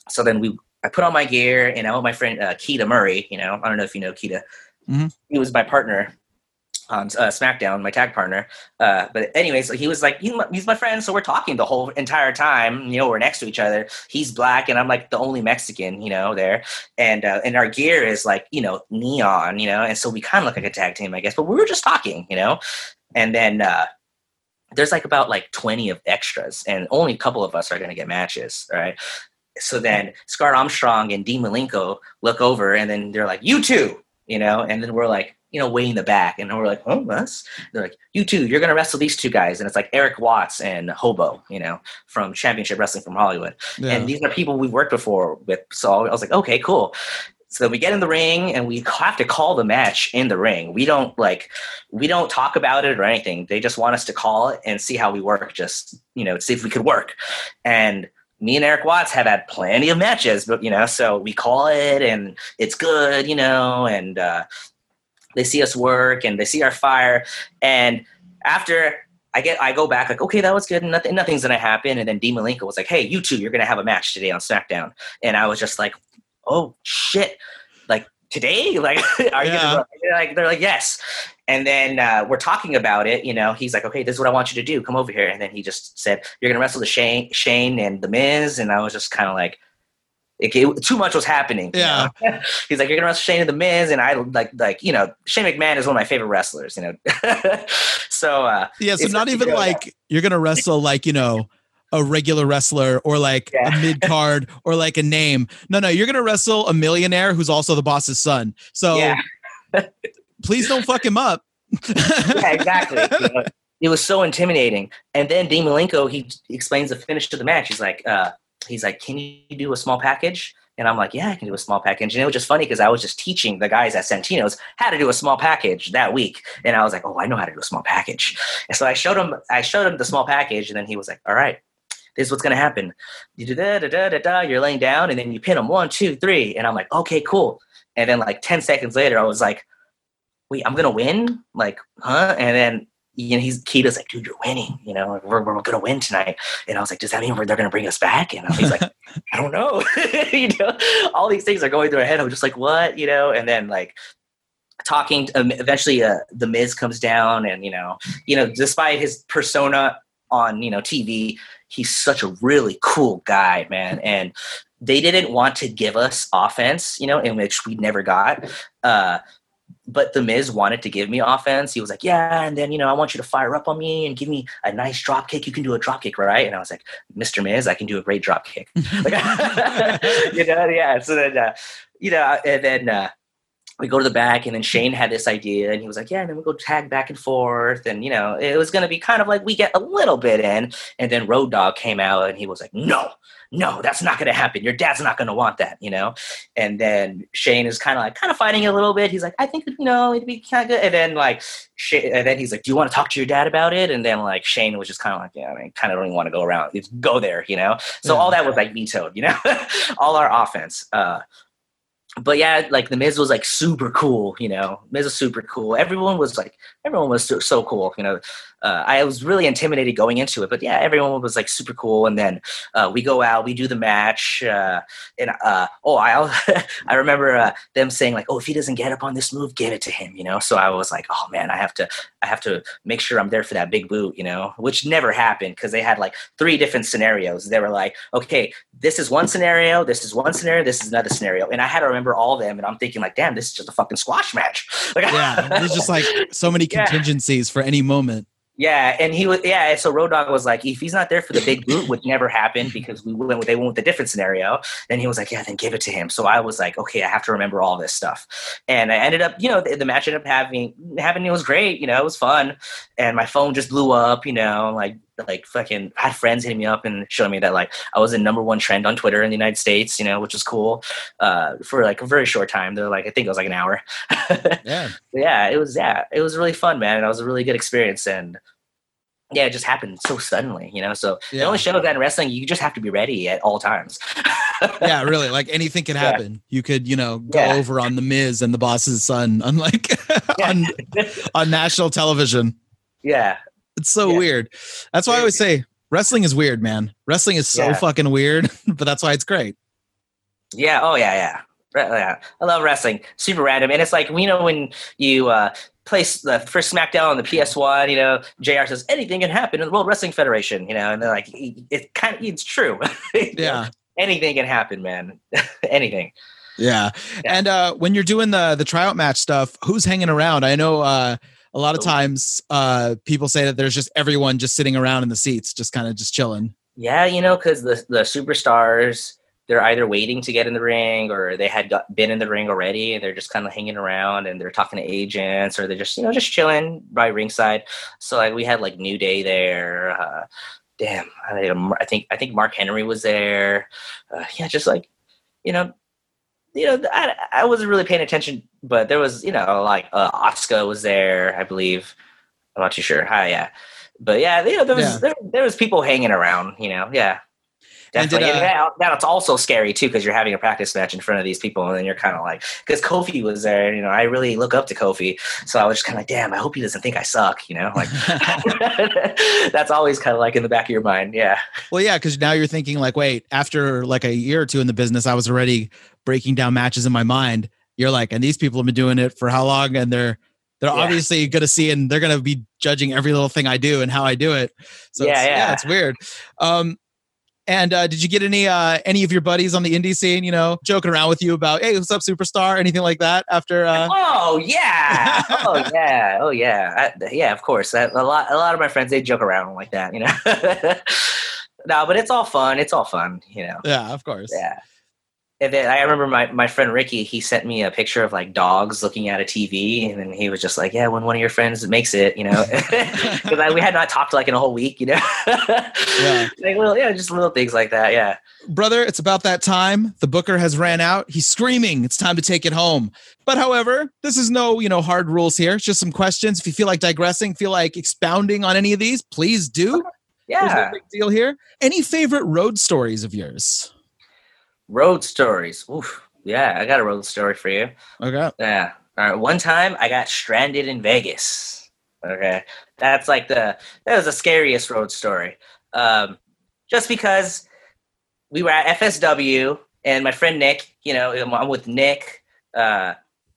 So then we I put on my gear and I with my friend uh, Keita Murray. You know, I don't know if you know Keita. Mm-hmm. He was my partner on uh, SmackDown, my tag partner. Uh, but anyways, he was like, he's my friend, so we're talking the whole entire time. You know, we're next to each other. He's black, and I'm like the only Mexican, you know, there. And uh, and our gear is like, you know, neon, you know, and so we kind of look like a tag team, I guess. But we were just talking, you know, and then. uh there's like about like 20 of extras and only a couple of us are going to get matches right so then Scott Armstrong and Dean Malenko look over and then they're like, you two, you know, and then we're like, you know, way in the back. And we're like, oh, us. They're like, you two, you're going to wrestle these two guys. And it's like Eric Watts and Hobo, you know, from Championship Wrestling from Hollywood. Yeah. And these are people we've worked before with. So I was like, okay, cool. So we get in the ring and we have to call the match in the ring. We don't like, we don't talk about it or anything. They just want us to call it and see how we work, just, you know, see if we could work. And me and Eric Watts have had plenty of matches, but you know, so we call it and it's good, you know, and uh, they see us work and they see our fire. And after I get, I go back like, okay, that was good. Nothing, nothing's gonna happen. And then Dean Malenko was like, hey, you two, you're gonna have a match today on SmackDown. And I was just like, oh shit, like today, like, are yeah. you gonna, like? They're like, yes. And then uh, we're talking about it. You know, he's like, "Okay, this is what I want you to do. Come over here." And then he just said, "You're gonna wrestle the Shane, Shane and the Miz." And I was just kind of like, it, it, too much was happening. Yeah. he's like, "You're gonna wrestle Shane and the Miz," and I like, like you know, Shane McMahon is one of my favorite wrestlers. You know, so uh, yeah. So not even like you're gonna wrestle like you know a regular wrestler or like yeah. a mid card or like a name. No, no, you're gonna wrestle a millionaire who's also the boss's son. So yeah please don't fuck him up. yeah, exactly. You know, it was so intimidating. And then Dean Malenko, he explains the finish to the match. He's like, uh, he's like, can you do a small package? And I'm like, yeah, I can do a small package. And it was just funny because I was just teaching the guys at Santino's how to do a small package that week. And I was like, oh, I know how to do a small package. And so I showed him, I showed him the small package, and then he was like, all right, this is what's gonna happen. You do da da da da da. You're laying down, and then you pin them one, two, three. And I'm like, okay, cool. And then like ten seconds later, I was like, wait, I'm gonna win? Like, huh? And then you know, he's Keita's like, dude, you're winning. You know, we're, we're gonna win tonight. And I was like, does that mean they're gonna bring us back? And he's like, I don't know. you know, all these things are going through my head. I'm just like, what? You know, and then like talking. Um, eventually, uh, the Miz comes down, and you know, you know, despite his persona on you know TV, he's such a really cool guy, man. And they didn't want to give us offense, you know, in which we never got. Uh, but the Miz wanted to give me offense. He was like, "Yeah," and then you know, I want you to fire up on me and give me a nice drop kick. You can do a drop kick, right? And I was like, "Mr. Miz, I can do a great drop kick." like, you know, yeah. So then, uh, you know, and then uh, we go to the back, and then Shane had this idea, and he was like, "Yeah," and then we go tag back and forth, and you know, it was going to be kind of like we get a little bit in, and then Road Dogg came out, and he was like, "No." no, that's not going to happen. Your dad's not going to want that, you know? And then Shane is kind of like, kind of fighting a little bit. He's like, I think, you know, it'd be kind of good. And then like, Shane, and then he's like, do you want to talk to your dad about it? And then like Shane was just kind of like, yeah, I mean, kind of don't even want to go around. Go there, you know? So all that was like vetoed, you know? all our offense. Uh, but yeah, like the Miz was like super cool, you know. Miz was super cool. Everyone was like, everyone was so, so cool, you know uh, I was really intimidated going into it, but yeah, everyone was like super cool. And then uh, we go out, we do the match, uh, and uh, oh, I I remember uh, them saying like, oh, if he doesn't get up on this move, give it to him, you know. So I was like, oh man, I have to I have to make sure I'm there for that big boot, you know, which never happened because they had like three different scenarios. They were like, okay, this is one scenario, this is one scenario, this is another scenario, and I had to remember all of them, and I'm thinking like, damn, this is just a fucking squash match. Like, yeah, there's just like so many Yeah. contingencies for any moment. Yeah, and he was yeah. So Road Dogg was like, if he's not there for the big boot, which never happened because we went with they went with a different scenario. Then he was like, yeah, then give it to him. So I was like, okay, I have to remember all this stuff. And I ended up, you know, the, the match ended up having having it was great. You know, it was fun. And my phone just blew up. You know, like like fucking I had friends hitting me up and showing me that like I was in number one trend on Twitter in the United States. You know, which was cool uh, for like a very short time. They're like I think it was like an hour. Yeah. Yeah, it was yeah, it was really fun, man. And it was a really good experience and yeah, it just happened so suddenly, you know. So Yeah. the only show that in wrestling, you just have to be ready at all times. yeah, really. Like anything Yeah. happen. You could, you know, go Yeah. over on the Miz and the boss's son, unlike on on national television. yeah, It's so Yeah. weird. That's why I always say wrestling is weird, man. Wrestling is so Yeah. fucking weird, but that's why it's great. yeah, oh yeah, yeah, yeah. I love wrestling. Super random, and it's like you know when you uh, place the first SmackDown on the PS One, you know, Jr. says anything can happen in the World Wrestling Federation, you know, and they're like, it kind of it's true. Yeah. anything can happen, man. anything. Yeah. Yeah. And uh when you're doing the the tryout match stuff, who's hanging around? I know uh a lot of times uh people say that there's just everyone just sitting around in the seats, just kind of just chilling. Yeah, you know, because the the superstars they're either waiting to get in the ring or they had got, been in the ring already and they're just kind of hanging around and they're talking to agents or they're just you know just chilling by ringside. So like we had like New Day there. Uh, damn, I, think- I think I think Mark Henry was there. Uh, yeah, just like you know. You know, I, I wasn't really paying attention, but there was, you know, like uh, Oscar was there, I believe. I'm not too sure. Hi, yeah, but yeah, you know, there was Yeah. there, there was people hanging around. You know, yeah, And did, definitely. And, uh, that, that's also scary too because you're having a practice match in front of these people, and then you're kind of like, because Kofi was there. You know, I really look up to Kofi, so I was just kind of like, damn, I hope he doesn't think I suck. You know, like that's always kind of like in the back of your mind. Yeah, Well, yeah, because now you're thinking like, wait, after like a year or two in the business, I was already breaking down matches in my mind. You're like, and these people have been doing it for how long? And they're they're Yeah. obviously gonna see and they're gonna be judging every little thing I do and how I do it. So Yeah, it's, yeah. it's weird. Um, and uh, did you get any uh, any of your buddies on the indie scene, you know, joking around with you about, hey, what's up, superstar, anything like that? After uh, oh yeah, oh yeah, oh yeah, I, yeah. Of course, that, a lot a lot of my friends they joke around like that. You know, no, but it's all fun. It's all fun. You know. yeah, of course, Yeah. And then I remember my, my friend Ricky, he sent me a picture of like dogs looking at a TV. And then he was just like, yeah, when one of your friends makes it, you know, because we had not talked like in a whole week, you know? Yeah. Like, well, yeah, just little things like that. Yeah. brother, it's about that time. The booker has ran out. He's screaming. It's time to take it home. But however, this is no, you know, hard rules here. It's just some questions. If you feel like digressing, feel like expounding on any of these, please do. There's Yeah. no big deal here. Any favorite road stories of yours? Road stories. Oof. Yeah. I got a road story for you. Okay. Yeah. All right. One time I got stranded in Vegas. Okay. That's like the, that was the scariest road story. Um, just because we were at FSW and my friend Nick, you know, I'm with Nick. Uh,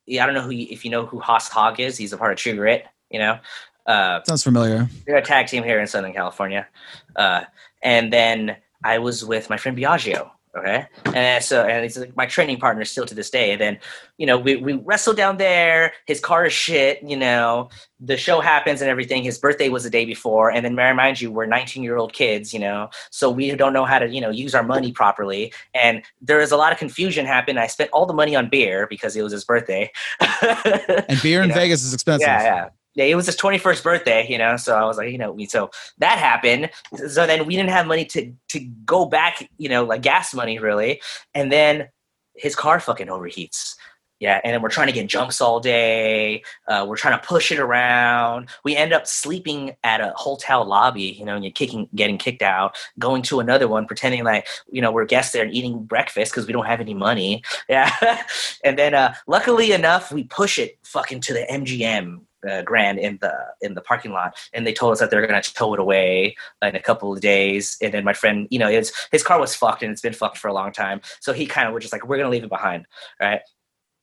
yeah, I don't know who, you, if you know who Haas Hog is. He's a part of True Grit, you know. Uh, Sounds familiar. they're a tag team here in Southern California. Uh, and then I was with my friend Biagio. Okay. And so, and he's like my training partner still to this day. And then, you know, we, we wrestled down there. His car is shit. You know, the show happens and everything. His birthday was the day before. And then, remind you, we're 19 year old kids, you know, so we don't know how to, you know, use our money properly. And there is a lot of confusion happen. I spent all the money on beer because it was his birthday. And beer in know, Vegas is expensive. yeah, yeah. It was his 21st birthday, you know, so I was like, you know, so that happened. So then we didn't have money to to go back, you know, like gas money really. And then his car fucking overheats. Yeah, and then we're trying to get jumps all day. Uh, we're trying to push it around. We end up sleeping at a hotel lobby, you know, and you're kicking, getting kicked out. Going to another one, pretending like you know we're guests there and eating breakfast because we don't have any money. Yeah, and then uh, luckily enough, we push it fucking to the MGM uh, Grand in the in the parking lot, and they told us that they're gonna tow it away in a couple of days. And then my friend, you know, his his car was fucked and it's been fucked for a long time, so he kind of was just like, we're gonna leave it behind, right?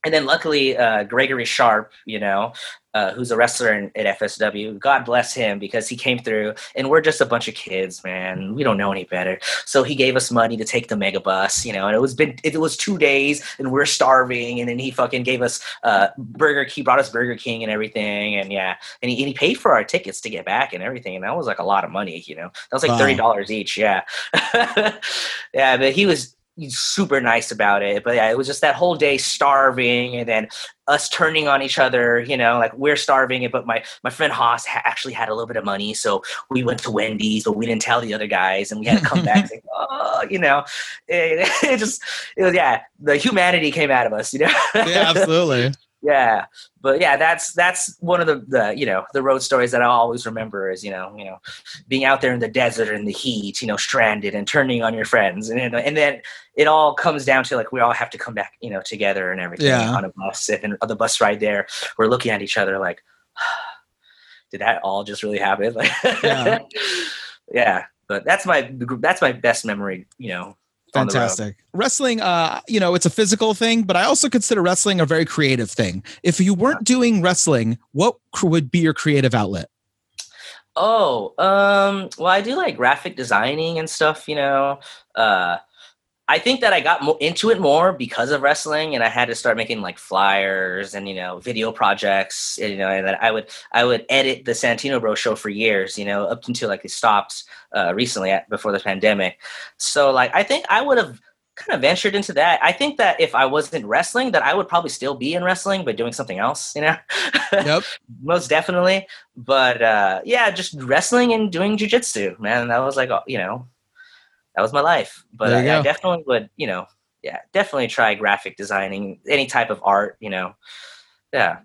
And then luckily uh, Gregory Sharp, you know, uh, who's a wrestler in, at FSW. God bless him because he came through, and we're just a bunch of kids, man. We don't know any better. So he gave us money to take the mega bus, you know. And it was been it was two days, and we're starving, and then he fucking gave us uh, Burger. He brought us Burger King and everything, and yeah, and he, and he paid for our tickets to get back and everything, and that was like a lot of money, you know. That was like thirty dollars each, yeah, yeah. But he was super nice about it. But yeah, it was just that whole day starving and then us turning on each other, you know, like we're starving. But my, my friend Haas ha- actually had a little bit of money. So we went to Wendy's, but we didn't tell the other guys and we had to come back and, oh, you know, it, it, just, it was, yeah, the humanity came out of us, you know? yeah, absolutely yeah but yeah that's that's one of the, the you know the road stories that i always remember is you know you know being out there in the desert in the heat you know stranded and turning on your friends and and then it all comes down to like we all have to come back you know together and everything yeah. on a bus and on the bus ride there we're looking at each other like did that all just really happen like yeah. yeah but that's my that's my best memory you know Fantastic. Wrestling, uh, you know, it's a physical thing, but I also consider wrestling a very creative thing. If you weren't doing wrestling, what would be your creative outlet? Oh, um, well, I do like graphic designing and stuff, you know. Uh, I think that I got mo- into it more because of wrestling, and I had to start making like flyers and you know video projects. And, you know, and I would I would edit the Santino Bro show for years, you know, up until like it stopped uh, recently at, before the pandemic. So like I think I would have kind of ventured into that. I think that if I wasn't wrestling, that I would probably still be in wrestling, but doing something else, you know? Yep. Most definitely. But uh, yeah, just wrestling and doing jujitsu, man. That was like, you know, that was my life. But I, I, definitely would, you know, yeah, definitely try graphic designing, any type of art, you know. Yeah.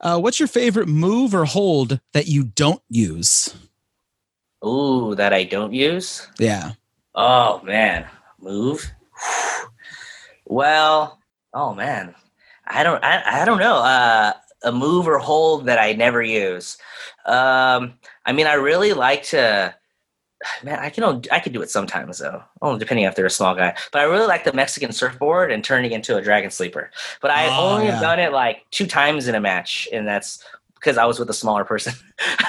Uh, what's your favorite move or hold that you don't use? Ooh, that I don't use? Yeah. Oh man, move. well, oh man, I don't, I, I don't know. Uh, a move or hold that I never use. Um, I mean, I really like to man, I can I can do it sometimes though. Oh, depending if they're a small guy. But I really like the Mexican surfboard and turning into a dragon sleeper. But I oh, only yeah. have done it like two times in a match, and that's because I was with a smaller person.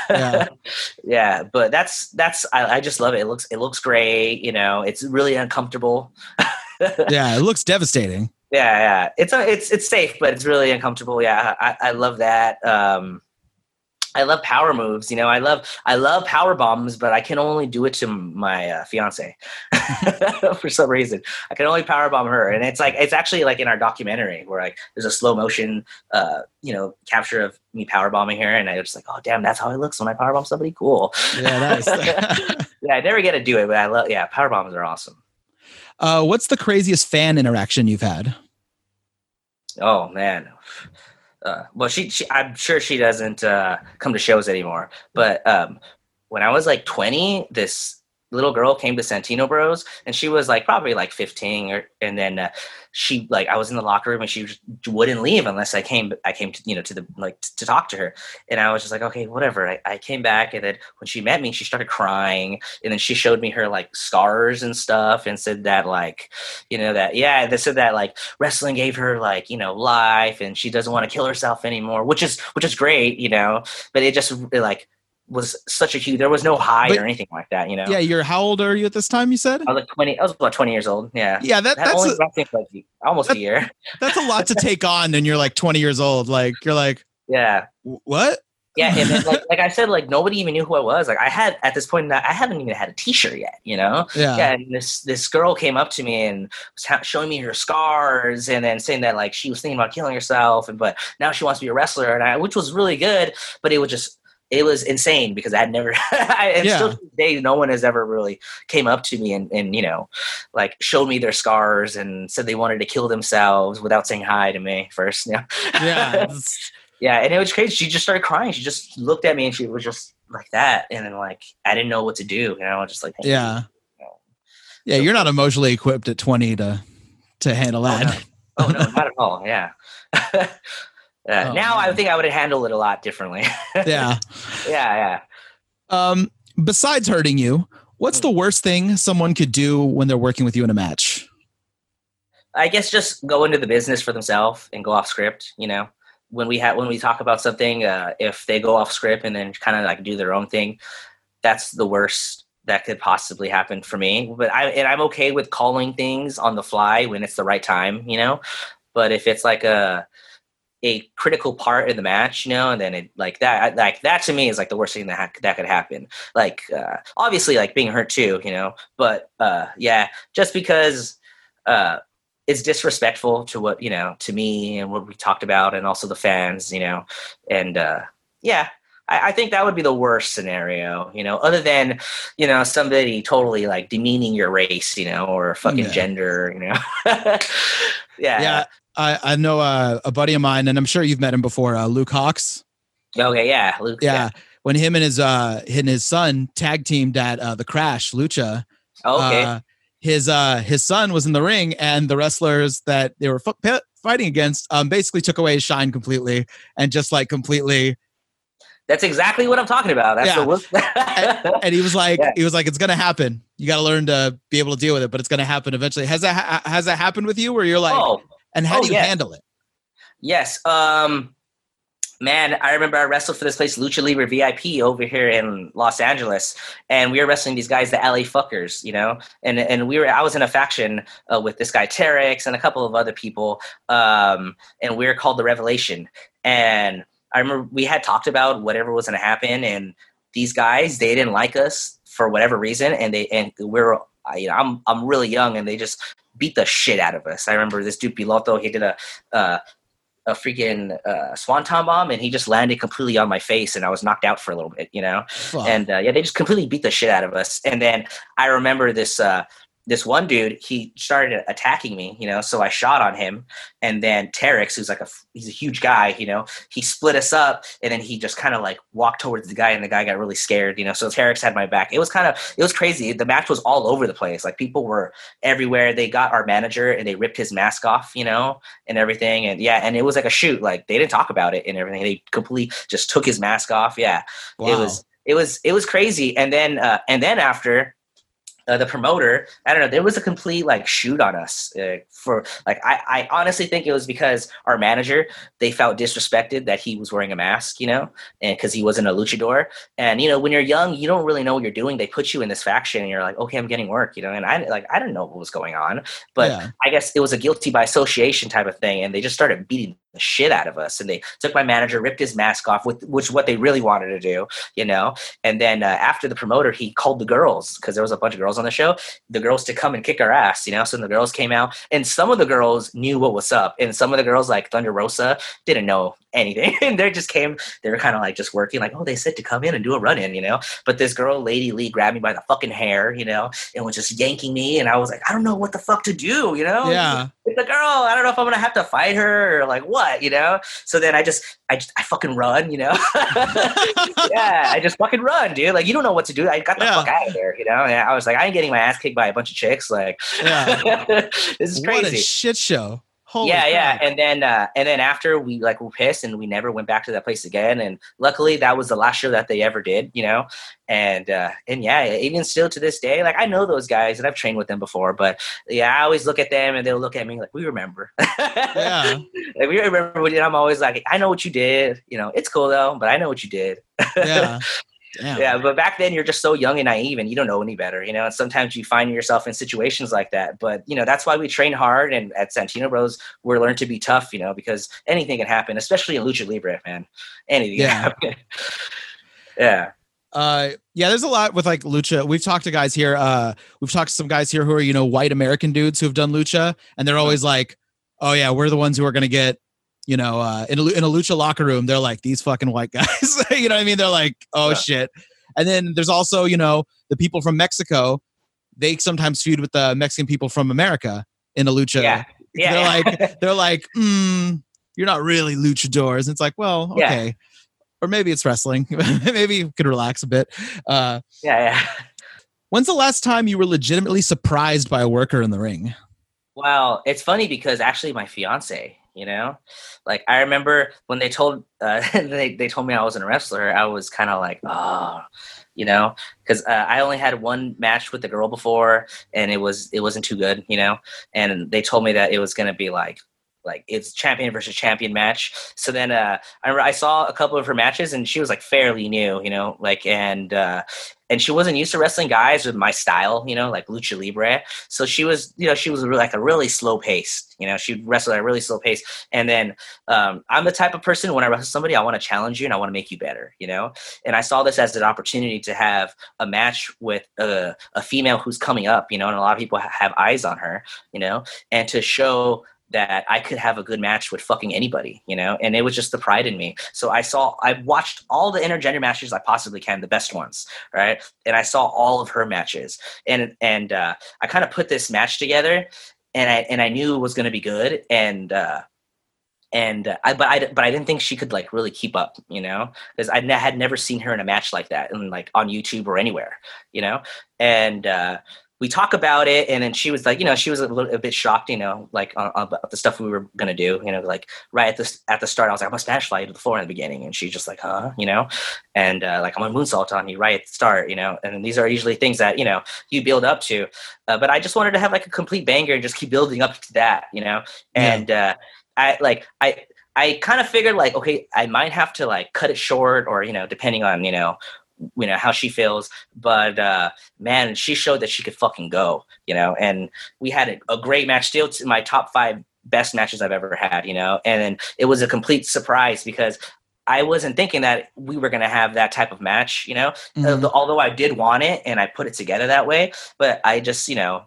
yeah. yeah, but that's that's I, I just love it. It looks it looks great. You know, it's really uncomfortable. yeah, it looks devastating. Yeah, yeah. It's a, it's it's safe, but it's really uncomfortable. Yeah, I, I love that. Um, I love power moves. You know, I love I love power bombs, but I can only do it to my uh, fiance for some reason. I can only power bomb her, and it's like it's actually like in our documentary where like there's a slow motion, uh, you know, capture of me power bombing her, and I was like, oh damn, that's how it looks when I power bomb somebody. Cool. Yeah, nice. yeah, I never get to do it, but I love. Yeah, power bombs are awesome. Uh, what's the craziest fan interaction you've had? Oh man, uh, well, she, she, I'm sure she doesn't uh, come to shows anymore. But um, when I was like 20, this little girl came to Santino Bros, and she was like probably like 15, or and then uh, she like I was in the locker room and she wouldn't leave unless I came I came to you know to the like to talk to her. And I was just like okay whatever. I, I came back and then when she met me she started crying. And then she showed me her like scars and stuff and said that like you know that yeah they said that like wrestling gave her like you know life and she doesn't want to kill herself anymore which is which is great you know? But it just like was such a huge. There was no high but, or anything like that. You know. Yeah, you're how old are you at this time? You said I was like twenty. I was about twenty years old. Yeah. Yeah, that, that's only, a, like almost that, a year. That's a lot to take on, and you're like twenty years old. Like you're like, yeah, what? Yeah, and then, like like I said, like nobody even knew who I was. Like I had at this point, I haven't even had a T-shirt yet. You know. Yeah. Yeah. And this this girl came up to me and was showing me her scars, and then saying that like she was thinking about killing herself, and but now she wants to be a wrestler, and I, which was really good. But it was just it was insane because I had never, and yeah. still to this day, no one has ever really came up to me and, and, you know, like showed me their scars and said they wanted to kill themselves without saying hi to me first. You know? Yeah. yeah. And it was crazy. She just started crying. She just looked at me and she was just like that. And then like, I didn't know what to do. You know, just like, hey, yeah. You know. Yeah. So, you're not emotionally equipped at 20 to, to handle oh, that. Oh, no, oh, no not at all. Yeah. Uh, oh, now man. I think I would have handled it a lot differently. yeah. Yeah, yeah. Um, besides hurting you, what's the worst thing someone could do when they're working with you in a match? I guess just go into the business for themselves and go off script. You know, when we have when we talk about something, uh, if they go off script and then kind of like do their own thing, that's the worst that could possibly happen for me. But I and I'm okay with calling things on the fly when it's the right time. You know, but if it's like a a critical part in the match, you know, and then it like that, like that to me is like the worst thing that ha- that could happen. Like, uh, obviously, like being hurt too, you know, but uh, yeah, just because uh, it's disrespectful to what you know to me and what we talked about, and also the fans, you know, and uh, yeah. I, I think that would be the worst scenario, you know, other than, you know, somebody totally like demeaning your race, you know, or fucking Yeah. gender, you know. yeah. Yeah, I, I know uh, a buddy of mine, and I'm sure you've met him before, uh, Luke Hawks. Okay. Yeah. Luke. Yeah, when him and his uh, and his son tag teamed at uh, the Crash Lucha. Okay. Uh, his uh, his son was in the ring, and the wrestlers that they were fighting against um, basically took away his shine completely, and just like completely. That's exactly what I'm talking about. That's Yeah. worst. And he was like, Yeah. he was like, it's gonna happen. You got to learn to be able to deal with it, but it's gonna happen eventually. Has that ha- has that happened with you, where you're like, oh, and how oh, do you yeah. handle it? yes. Um, man, I remember I wrestled for this place, Lucha Libre VIP, over here in Los Angeles, and we were wrestling these guys, the LA Fuckers, you know, and and we were I was in a faction uh, with this guy Terex and a couple of other people, um, and we were called the Revelation, and I remember we had talked about whatever was going to happen, and these guys they didn't like us for whatever reason, and they and we were I- you know I'm I'm really young, and they just beat the shit out of us. I remember this dude Piloto, he did a uh, a freaking uh, swanton bomb, and he just landed completely on my face, and I was knocked out for a little bit, you know. Fuck. And uh, yeah, they just completely beat the shit out of us. And then I remember this uh, this one dude, he started attacking me, you know. So I shot on him, and then Terex, who's like a he's a huge guy, you know, he split us up, and then he just kind of like walked towards the guy, and the guy got really scared, you know. So Terex had my back. It was kind of it was crazy. The match was all over the place. Like people were everywhere. They got our manager and they ripped his mask off, you know, and everything. And yeah, and it was like a shoot. Like they didn't talk about it and everything. They completely just took his mask off. Yeah, wow. it was it was it was crazy. And then uh, and then after. Uh, the promoter, I don't know. There was a complete like shoot on us uh, for like. I, I honestly think it was because our manager they felt disrespected that he was wearing a mask, you know, and because he wasn't a luchador. And you know, when you're young, you don't really know what you're doing. They put you in this faction, and you're like, okay, I'm getting work, you know. And I like I didn't know what was going on, but Yeah. I guess it was a guilty by association type of thing, and they just started beating the shit out of us. And they took my manager, ripped his mask off, with which what they really wanted to do, you know. And then uh, after the promoter, he called the girls because there was a bunch of girls on the show, the girls to come and kick our ass, you know. So the girls came out, and some of the girls knew what was up, and some of the girls like Thunder Rosa didn't know anything, and they just came. They were kind of like just working, like, oh, they said to come in and do a run in, you know. But this girl, Lady Lee, grabbed me by the fucking hair, you know, and was just yanking me, and I was like, I don't know what the fuck to do, you know. Yeah. It's a girl. I don't know if I'm gonna have to fight her or like what, you know. So then I just, I just, I fucking run, you know. yeah, I just fucking run, dude. Like you don't know what to do. I got the Yeah. fuck out of there, you know. And I was like, I ain't getting my ass kicked by a bunch of chicks. Like, Yeah. this is crazy. What a crazy. shit show. Holy yeah, yeah. And then, uh, and then after we like were pissed and we never went back to that place again. And luckily, that was the last show that they ever did, you know. And uh, and yeah, even still to this day, like I know those guys and I've trained with them before, but yeah, I always look at them and they'll look at me like, we remember. Yeah. like, we remember what you did. I'm always like, I know what you did. You know, it's cool though, but I know what you did. Yeah. Damn. Yeah, but back then you're just so young and naive and you don't know any better, you know, and sometimes you find yourself in situations like that. But, you know, that's why we train hard and at Santino Bros, we're learned to be tough, you know, because anything can happen, especially in Lucha Libre, man. Anything Yeah. can happen. yeah. Uh, yeah, there's a lot with like lucha. We've talked to guys here. Uh, we've talked to some guys here who are you know white American dudes who have done lucha, and they're always like, "Oh yeah, we're the ones who are gonna get." You know, uh, in a, in a lucha locker room, they're like these fucking white guys. you know what I mean? They're like, oh Yeah. shit. And then there's also you know the people from Mexico. They sometimes feud with the Mexican people from America in a lucha. Yeah. Yeah. they're yeah. like they're like, mm, you're not really luchadors. And it's like, well, okay. Or maybe it's wrestling. maybe you could relax a bit. Uh, yeah, yeah. when's the last time you were legitimately surprised by a worker in the ring? Well, it's funny because actually my fiance, you know? Like i remember when they told uh, they, they told me i wasn't a wrestler i was kind of like oh you know? Because uh, i only had one match with the girl before and it was it wasn't too good you know? And they told me that it was going to be like like it's champion versus champion match. So then uh, I, I saw a couple of her matches, and she was like fairly new, you know, like and uh, and she wasn't used to wrestling guys with my style, you know, like lucha libre. So she was, you know, she was like a really slow pace. You know, she wrestled at a really slow pace. And then um, I'm the type of person when I wrestle somebody, I want to challenge you and I want to make you better. You know, and I saw this as an opportunity to have a match with a, a female who's coming up. You know, and a lot of people have eyes on her. You know, and to show that I could have a good match with fucking anybody, you know, and it was just the pride in me. So I saw, I watched all the intergender matches I possibly can, the best ones, right? And I saw all of her matches, and and uh, I kind of put this match together, and I and I knew it was going to be good, and uh, and uh, I but I but I didn't think she could like really keep up, you know, because I had never seen her in a match like that, and like on YouTube or anywhere, you know, and. uh we talk about it and then she was like you know she was a little a bit shocked you know like on, on the stuff we were gonna do you know like right at the at the start i was like i'm gonna spanish fly you to the floor in the beginning and she's just like huh? you know? And uh, like i'm gonna moonsault on you right at the start you know? And these are usually things that you know you build up to uh, but i just wanted to have like a complete banger and just keep building up to that you know? And yeah. uh, i like i I kind of figured like, okay, I might have to like cut it short or, you know, depending on, you know, you know how she feels but uh man she showed that she could fucking go you know and we had a, a great match still to my top five best matches i've ever had you know and it was a complete surprise because I wasn't thinking that we were going to have that type of match, you know, mm-hmm. uh, although I did want it and I put it together that way, but I just, you know,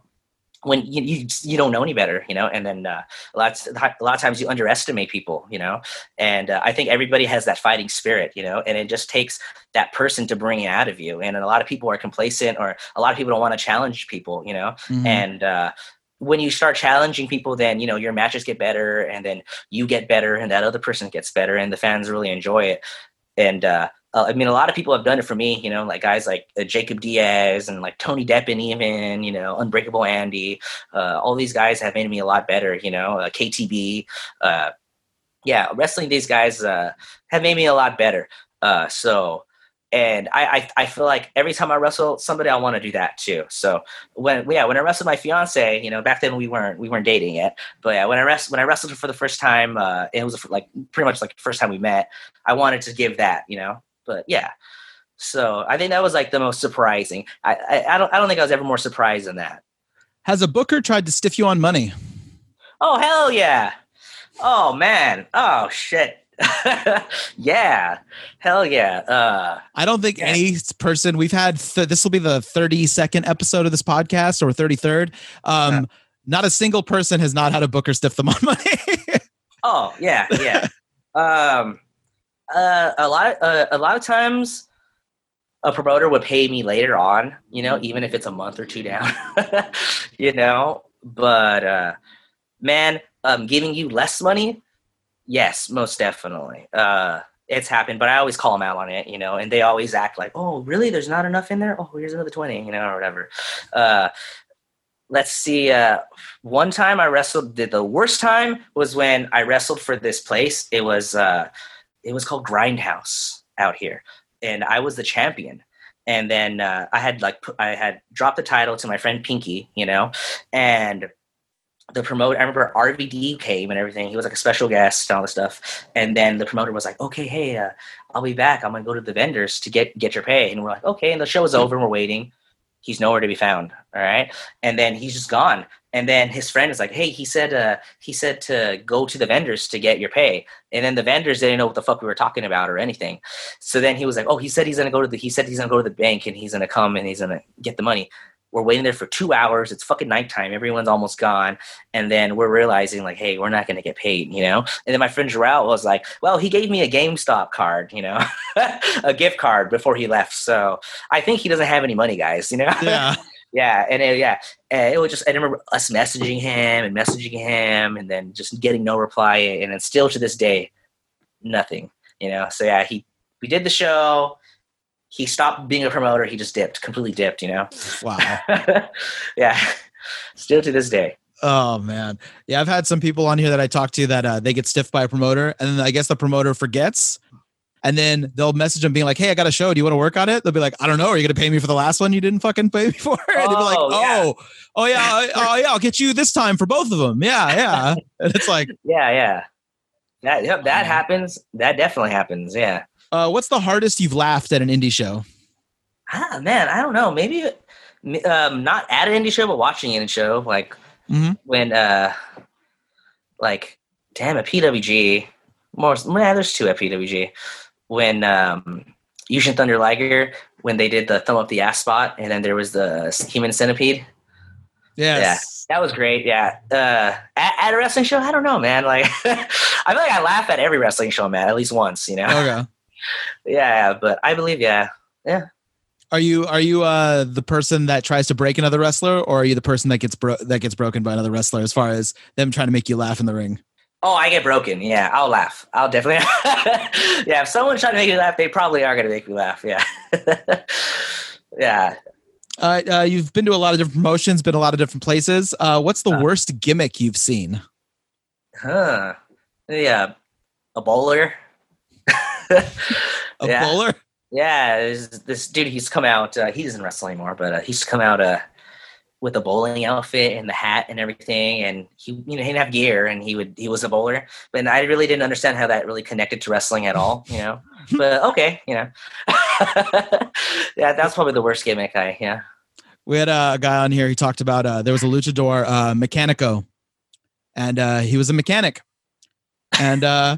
when you, you, you don't know any better, you know, and then uh, a lot a lot of times you underestimate people, you know, and uh, I think everybody has that fighting spirit, you know, and it just takes that person to bring it out of you. And a lot of people are complacent, or a lot of people don't want to challenge people, you know, mm-hmm. and uh, when you start challenging people, then you know your matches get better, and then you get better, and that other person gets better, and the fans really enjoy it. And uh, uh, I mean, a lot of people have done it for me, you know, like guys like uh, Jacob Diaz and like Tony Deppen, even, you know, Unbreakable Andy. Uh, all these guys have made me a lot better, you know, uh, KTB. Uh, yeah, wrestling these guys uh, have made me a lot better. so, and I, I, I feel like every time I wrestle somebody, I want to do that too. So when yeah, when I wrestled my fiance, you know, back then we weren't we weren't dating yet, but yeah, when I wrestled when I wrestled her for the first time, it was like pretty much like the first time we met. I wanted to give that, you know, but yeah. So I think that was like the most surprising. I, I, I don't I don't think I was ever more surprised than that. Has a booker tried to stiff you on money? Oh hell yeah! Oh man! Oh shit! yeah, hell yeah. Uh, I don't think yeah. any person we've had. Th- this will be the thirty second episode of this podcast or thirty third. Um, yeah. Not a single person has not had a booker stiff them on money. oh yeah, yeah. um, uh, a lot of, uh, a lot of times a promoter would pay me later on, you know, even if it's a month or two down, you know. But uh, man, um, giving you less money, yes, most definitely. Uh, it's happened, but I always call them out on it, you know, and they always act like, "Oh, really? There's not enough in there? Oh, here's another twenty, you know, or whatever." Uh, let's see. Uh, one time I wrestled. The, the worst time was when I wrestled for this place. It was. Uh, it was called Grindhouse out here, and I was the champion. And then uh, I had like I had dropped the title to my friend Pinky, you know, and the promoter. I remember RVD came and everything. He was like a special guest and all this stuff. And then the promoter was like, "Okay, hey, uh, I'll be back. I'm gonna go to the vendors to get get your pay." And we're like, "Okay." And the show is over, and we're waiting. He's nowhere to be found. All right, and then he's just gone. And then his friend is like, "Hey, he said uh, he said to go to the vendors to get your pay." And then the vendors didn't know what the fuck we were talking about or anything. So then he was like, "Oh, he said he's gonna go to the he said he's gonna go to the bank and he's gonna come and he's gonna get the money." We're waiting there for two hours. It's fucking nighttime. Everyone's almost gone. And then we're realizing, like, hey, we're not going to get paid, you know? And then my friend Gerald was like, well, he gave me a GameStop card, you know, a gift card before he left. So I think he doesn't have any money, guys, you know? Yeah. yeah, and it, yeah, and it was just I remember us messaging him and messaging him, and then just getting no reply, and then still to this day, nothing. You know, so yeah, he we did the show. He stopped being a promoter. He just dipped, completely dipped. You know. Wow. yeah, still to this day. Oh man, yeah. I've had some people on here that I talk to that uh, they get stiffed by a promoter, and then I guess the promoter forgets, and then they'll message them being like, "Hey, I got a show. Do you want to work on it?" They'll be like, "I don't know. Are you going to pay me for the last one you didn't fucking pay me for?" And they'll be like, Oh, yeah. "Oh, oh yeah, oh yeah, I'll get you this time for both of them." Yeah, yeah. And it's like, Yeah, yeah. That that Um, happens. That definitely happens. Yeah. Uh, what's the hardest you've laughed at an indie show? Ah, man, I don't know. Maybe um, not at an indie show, but watching an indie show. Like Mhm. when, uh, like, damn, at PWG, more, yeah, there's two at PWG. When um, Jushin Thunder Liger, when they did the thumb up the ass spot, and then there was the human centipede. Yes. Yeah, that was great. Yeah. Uh, at, at a wrestling show, I don't know, man. Like, I feel like I laugh at every wrestling show, man, at least once, you know? Okay. Yeah, but I believe, yeah. Yeah. Are you are you uh the person that tries to break another wrestler, or are you the person that gets bro- that gets broken by another wrestler? As far as them trying to make you laugh in the ring. Oh, I get broken. Yeah, I'll laugh. I'll definitely. yeah, if someone's trying to make me laugh, they probably are going to make me laugh. Yeah. yeah. Uh, uh, you've been to a lot of different promotions, been a lot of different places. Uh, what's the worst gimmick you've seen? Huh. Yeah. A bowler. A Yeah. bowler? Yeah, this dude. He's come out. Uh, he doesn't wrestle anymore, but uh, he's come out uh, with a bowling outfit and the hat and everything. And he, you know, he didn't have gear, and he would he was a bowler. But I really didn't understand how that really connected to wrestling at all. You know, but okay, you know. yeah, that's probably the worst gimmick. I yeah. We had a guy on here. He talked about uh, there was a luchador uh, mechanico, and uh, he was a mechanic, and uh,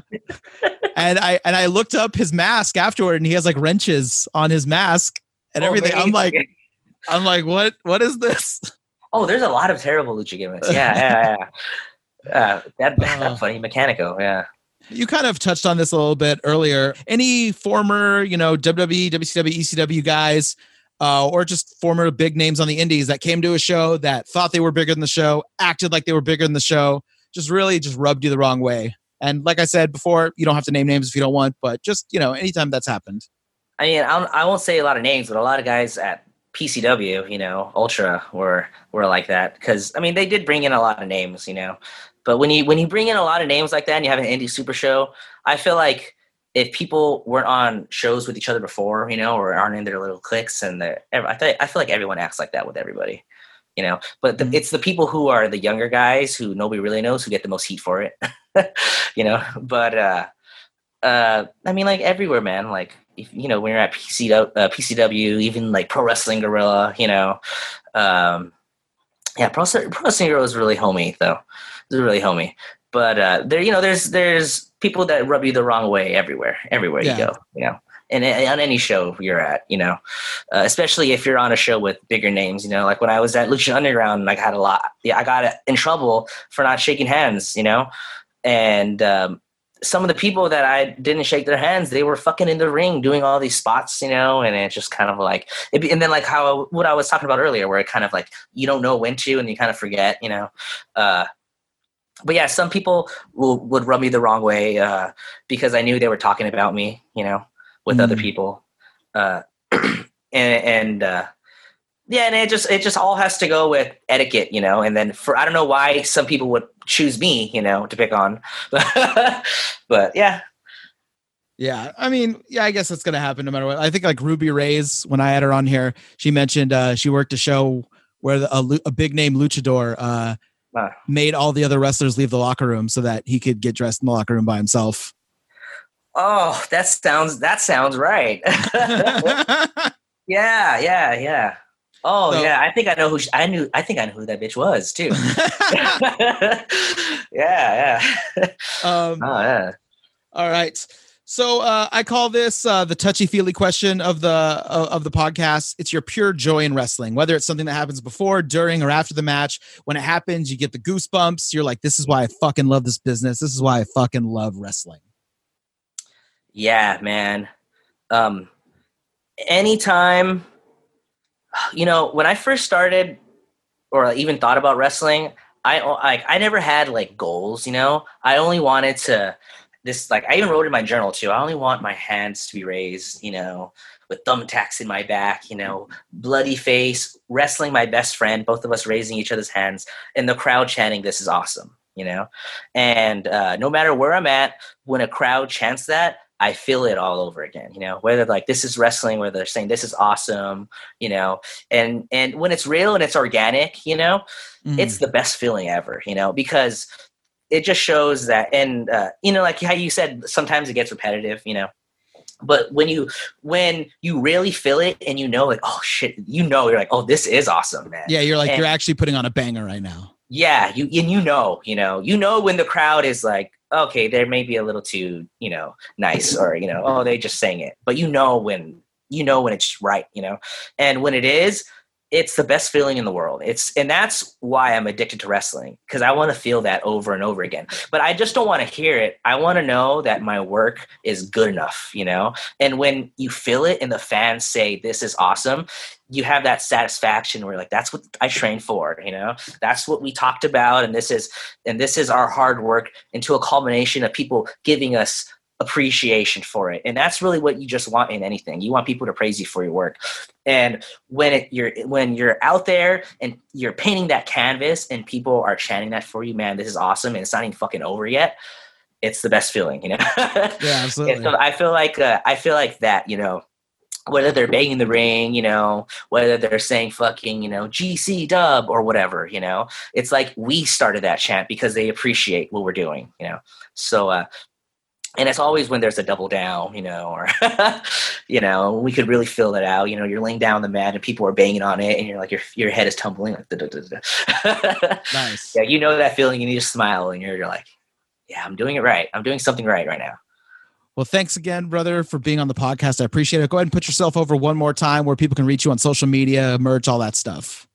and I and I looked up his mask afterward, and he has like wrenches on his mask and Oh, everything. I'm like. I'm like, what? What is this? oh, there's a lot of terrible lucha gimmicks. Yeah, yeah, yeah. Uh, that Oh. that's funny, Mechanico. Yeah. You kind of touched on this a little bit earlier. Any former, you know, WWE, WCW, ECW guys, uh, or just former big names on the indies that came to a show that thought they were bigger than the show, acted like they were bigger than the show, just really just rubbed you the wrong way. And like I said before, you don't have to name names if you don't want, but just you know, anytime that's happened. I mean, I, don't- I won't say a lot of names, but a lot of guys at PCW, you know, Ultra were were like that because I mean they did bring in a lot of names, you know. But when you when you bring in a lot of names like that and you have an indie super show, I feel like if people weren't on shows with each other before, you know, or aren't in their little cliques, and I feel, I feel like everyone acts like that with everybody, you know. But the, Mhm. it's the people who are the younger guys who nobody really knows who get the most heat for it, you know. But uh, uh, I mean, like everywhere, man. Like if, you know, when you're at PCW, uh, PCW, even like Pro Wrestling Guerrilla, you know, um, yeah, Pro, Pro Wrestling Guerrilla is really homey though. It's really homey. But uh, there, you know, there's there's people that rub you the wrong way everywhere, everywhere Yeah. you go, you know. And on any show you're at, you know, uh, especially if you're on a show with bigger names, you know, like when I was at Lucha Underground, I got a lot, yeah, I got in trouble for not shaking hands, you know, and um, some of the people that I didn't shake their hands, they were fucking in the ring doing all these spots, you know, and it just kind of like, it, and then like how what I was talking about earlier, where it kind of like you don't know when to, and you kind of forget, you know. Uh, but yeah, some people will, would rub me the wrong way uh, because I knew they were talking about me, you know, with other Mm. people, uh, and, and uh, yeah, and it just it just all has to go with etiquette, you know. And then for I don't know why some people would choose me, you know, to pick on, but yeah, Yeah, I mean, yeah, I guess that's gonna happen no matter what. I think like Ruby Raze when I had her on here, she mentioned uh, she worked a show where the, a, a big name luchador uh, made all the other wrestlers leave the locker room so that he could get dressed in the locker room by himself. Oh, that sounds that sounds right. yeah, yeah, yeah. Oh So- yeah, I think I know who she, I knew. I think I know who that bitch was too. yeah, yeah. um, Oh yeah. all right. So uh, I call this uh, the touchy feely question of the uh, of the podcast. It's your pure joy in wrestling, whether it's something that happens before, during, or after the match. When it happens, you get the goosebumps. You're like, "This is why I fucking love this business. This is why I fucking love wrestling." Yeah, man. Um, anytime, you know, when I first started or even thought about wrestling, I like I never had like goals. You know, I only wanted to this like I even wrote in my journal too. I only want my hands to be raised, you know, with thumbtacks in my back, you know, bloody face, wrestling my best friend, both of us raising each other's hands, and the crowd chanting, "This is awesome," you know. And uh, no matter where I'm at, when a crowd chants that, I feel it all over again, you know, whether like this is wrestling, whether they're saying this is awesome, you know, and and when it's real and it's organic, you know, mm. it's the best feeling ever, you know, because it just shows that and uh, you know, like how you said sometimes it gets repetitive, you know. But when you when you really feel it and you know like oh shit you know you're like oh this is awesome man yeah you're like and, you're actually putting on a banger right now yeah you and you know you know you know when the crowd is like okay, they may be a little too, you know, nice or, you know, oh, they just saying it. But you know when you know when it's right, you know. And when it is, it's the best feeling in the world. It's and that's why I'm addicted to wrestling because I want to feel that over and over again. But I just don't want to hear it. I want to know that my work is good enough, you know? And when you feel it and the fans say this is awesome, you have that satisfaction where like that's what I trained for, you know? That's what we talked about and this is and this is our hard work into a culmination of people giving us appreciation for it. And that's really what you just want in anything. You want people to praise you for your work. And when it, you're when you're out there and you're painting that canvas and people are chanting that for you man this is awesome and it's not even fucking over yet it's the best feeling you know? Yeah absolutely so i feel like uh, i feel like that you know whether they're banging the ring, you know, whether they're saying fucking, you know, GC dub or whatever, you know, it's like we started that chant because they appreciate what we're doing, you know. So uh, and it's always when there's a double down, you know, or you know, we could really fill that out. You know, you're laying down the mat and people are banging on it, and you're like your your head is tumbling. Like, da, da, da, nice. Yeah, you know that feeling. and You to smile, and you're, you're like, yeah, I'm doing it right. I'm doing something right right now. Well, thanks again, brother, for being on the podcast. I appreciate it. Go ahead and put yourself over one more time where people can reach you on social media, merch, all that stuff.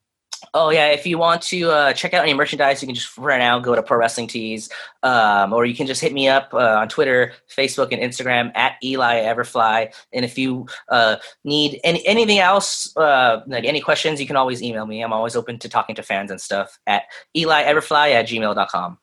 Oh yeah, if you want to uh, check out any merchandise, you can just right now go to Pro Wrestling Tees, um, or you can just hit me up uh, on Twitter, Facebook, and Instagram at Eli Everfly. And if you uh, need any anything else, uh, like any questions, you can always email me. I'm always open to talking to fans and stuff at Eli Everfly at gmail.com.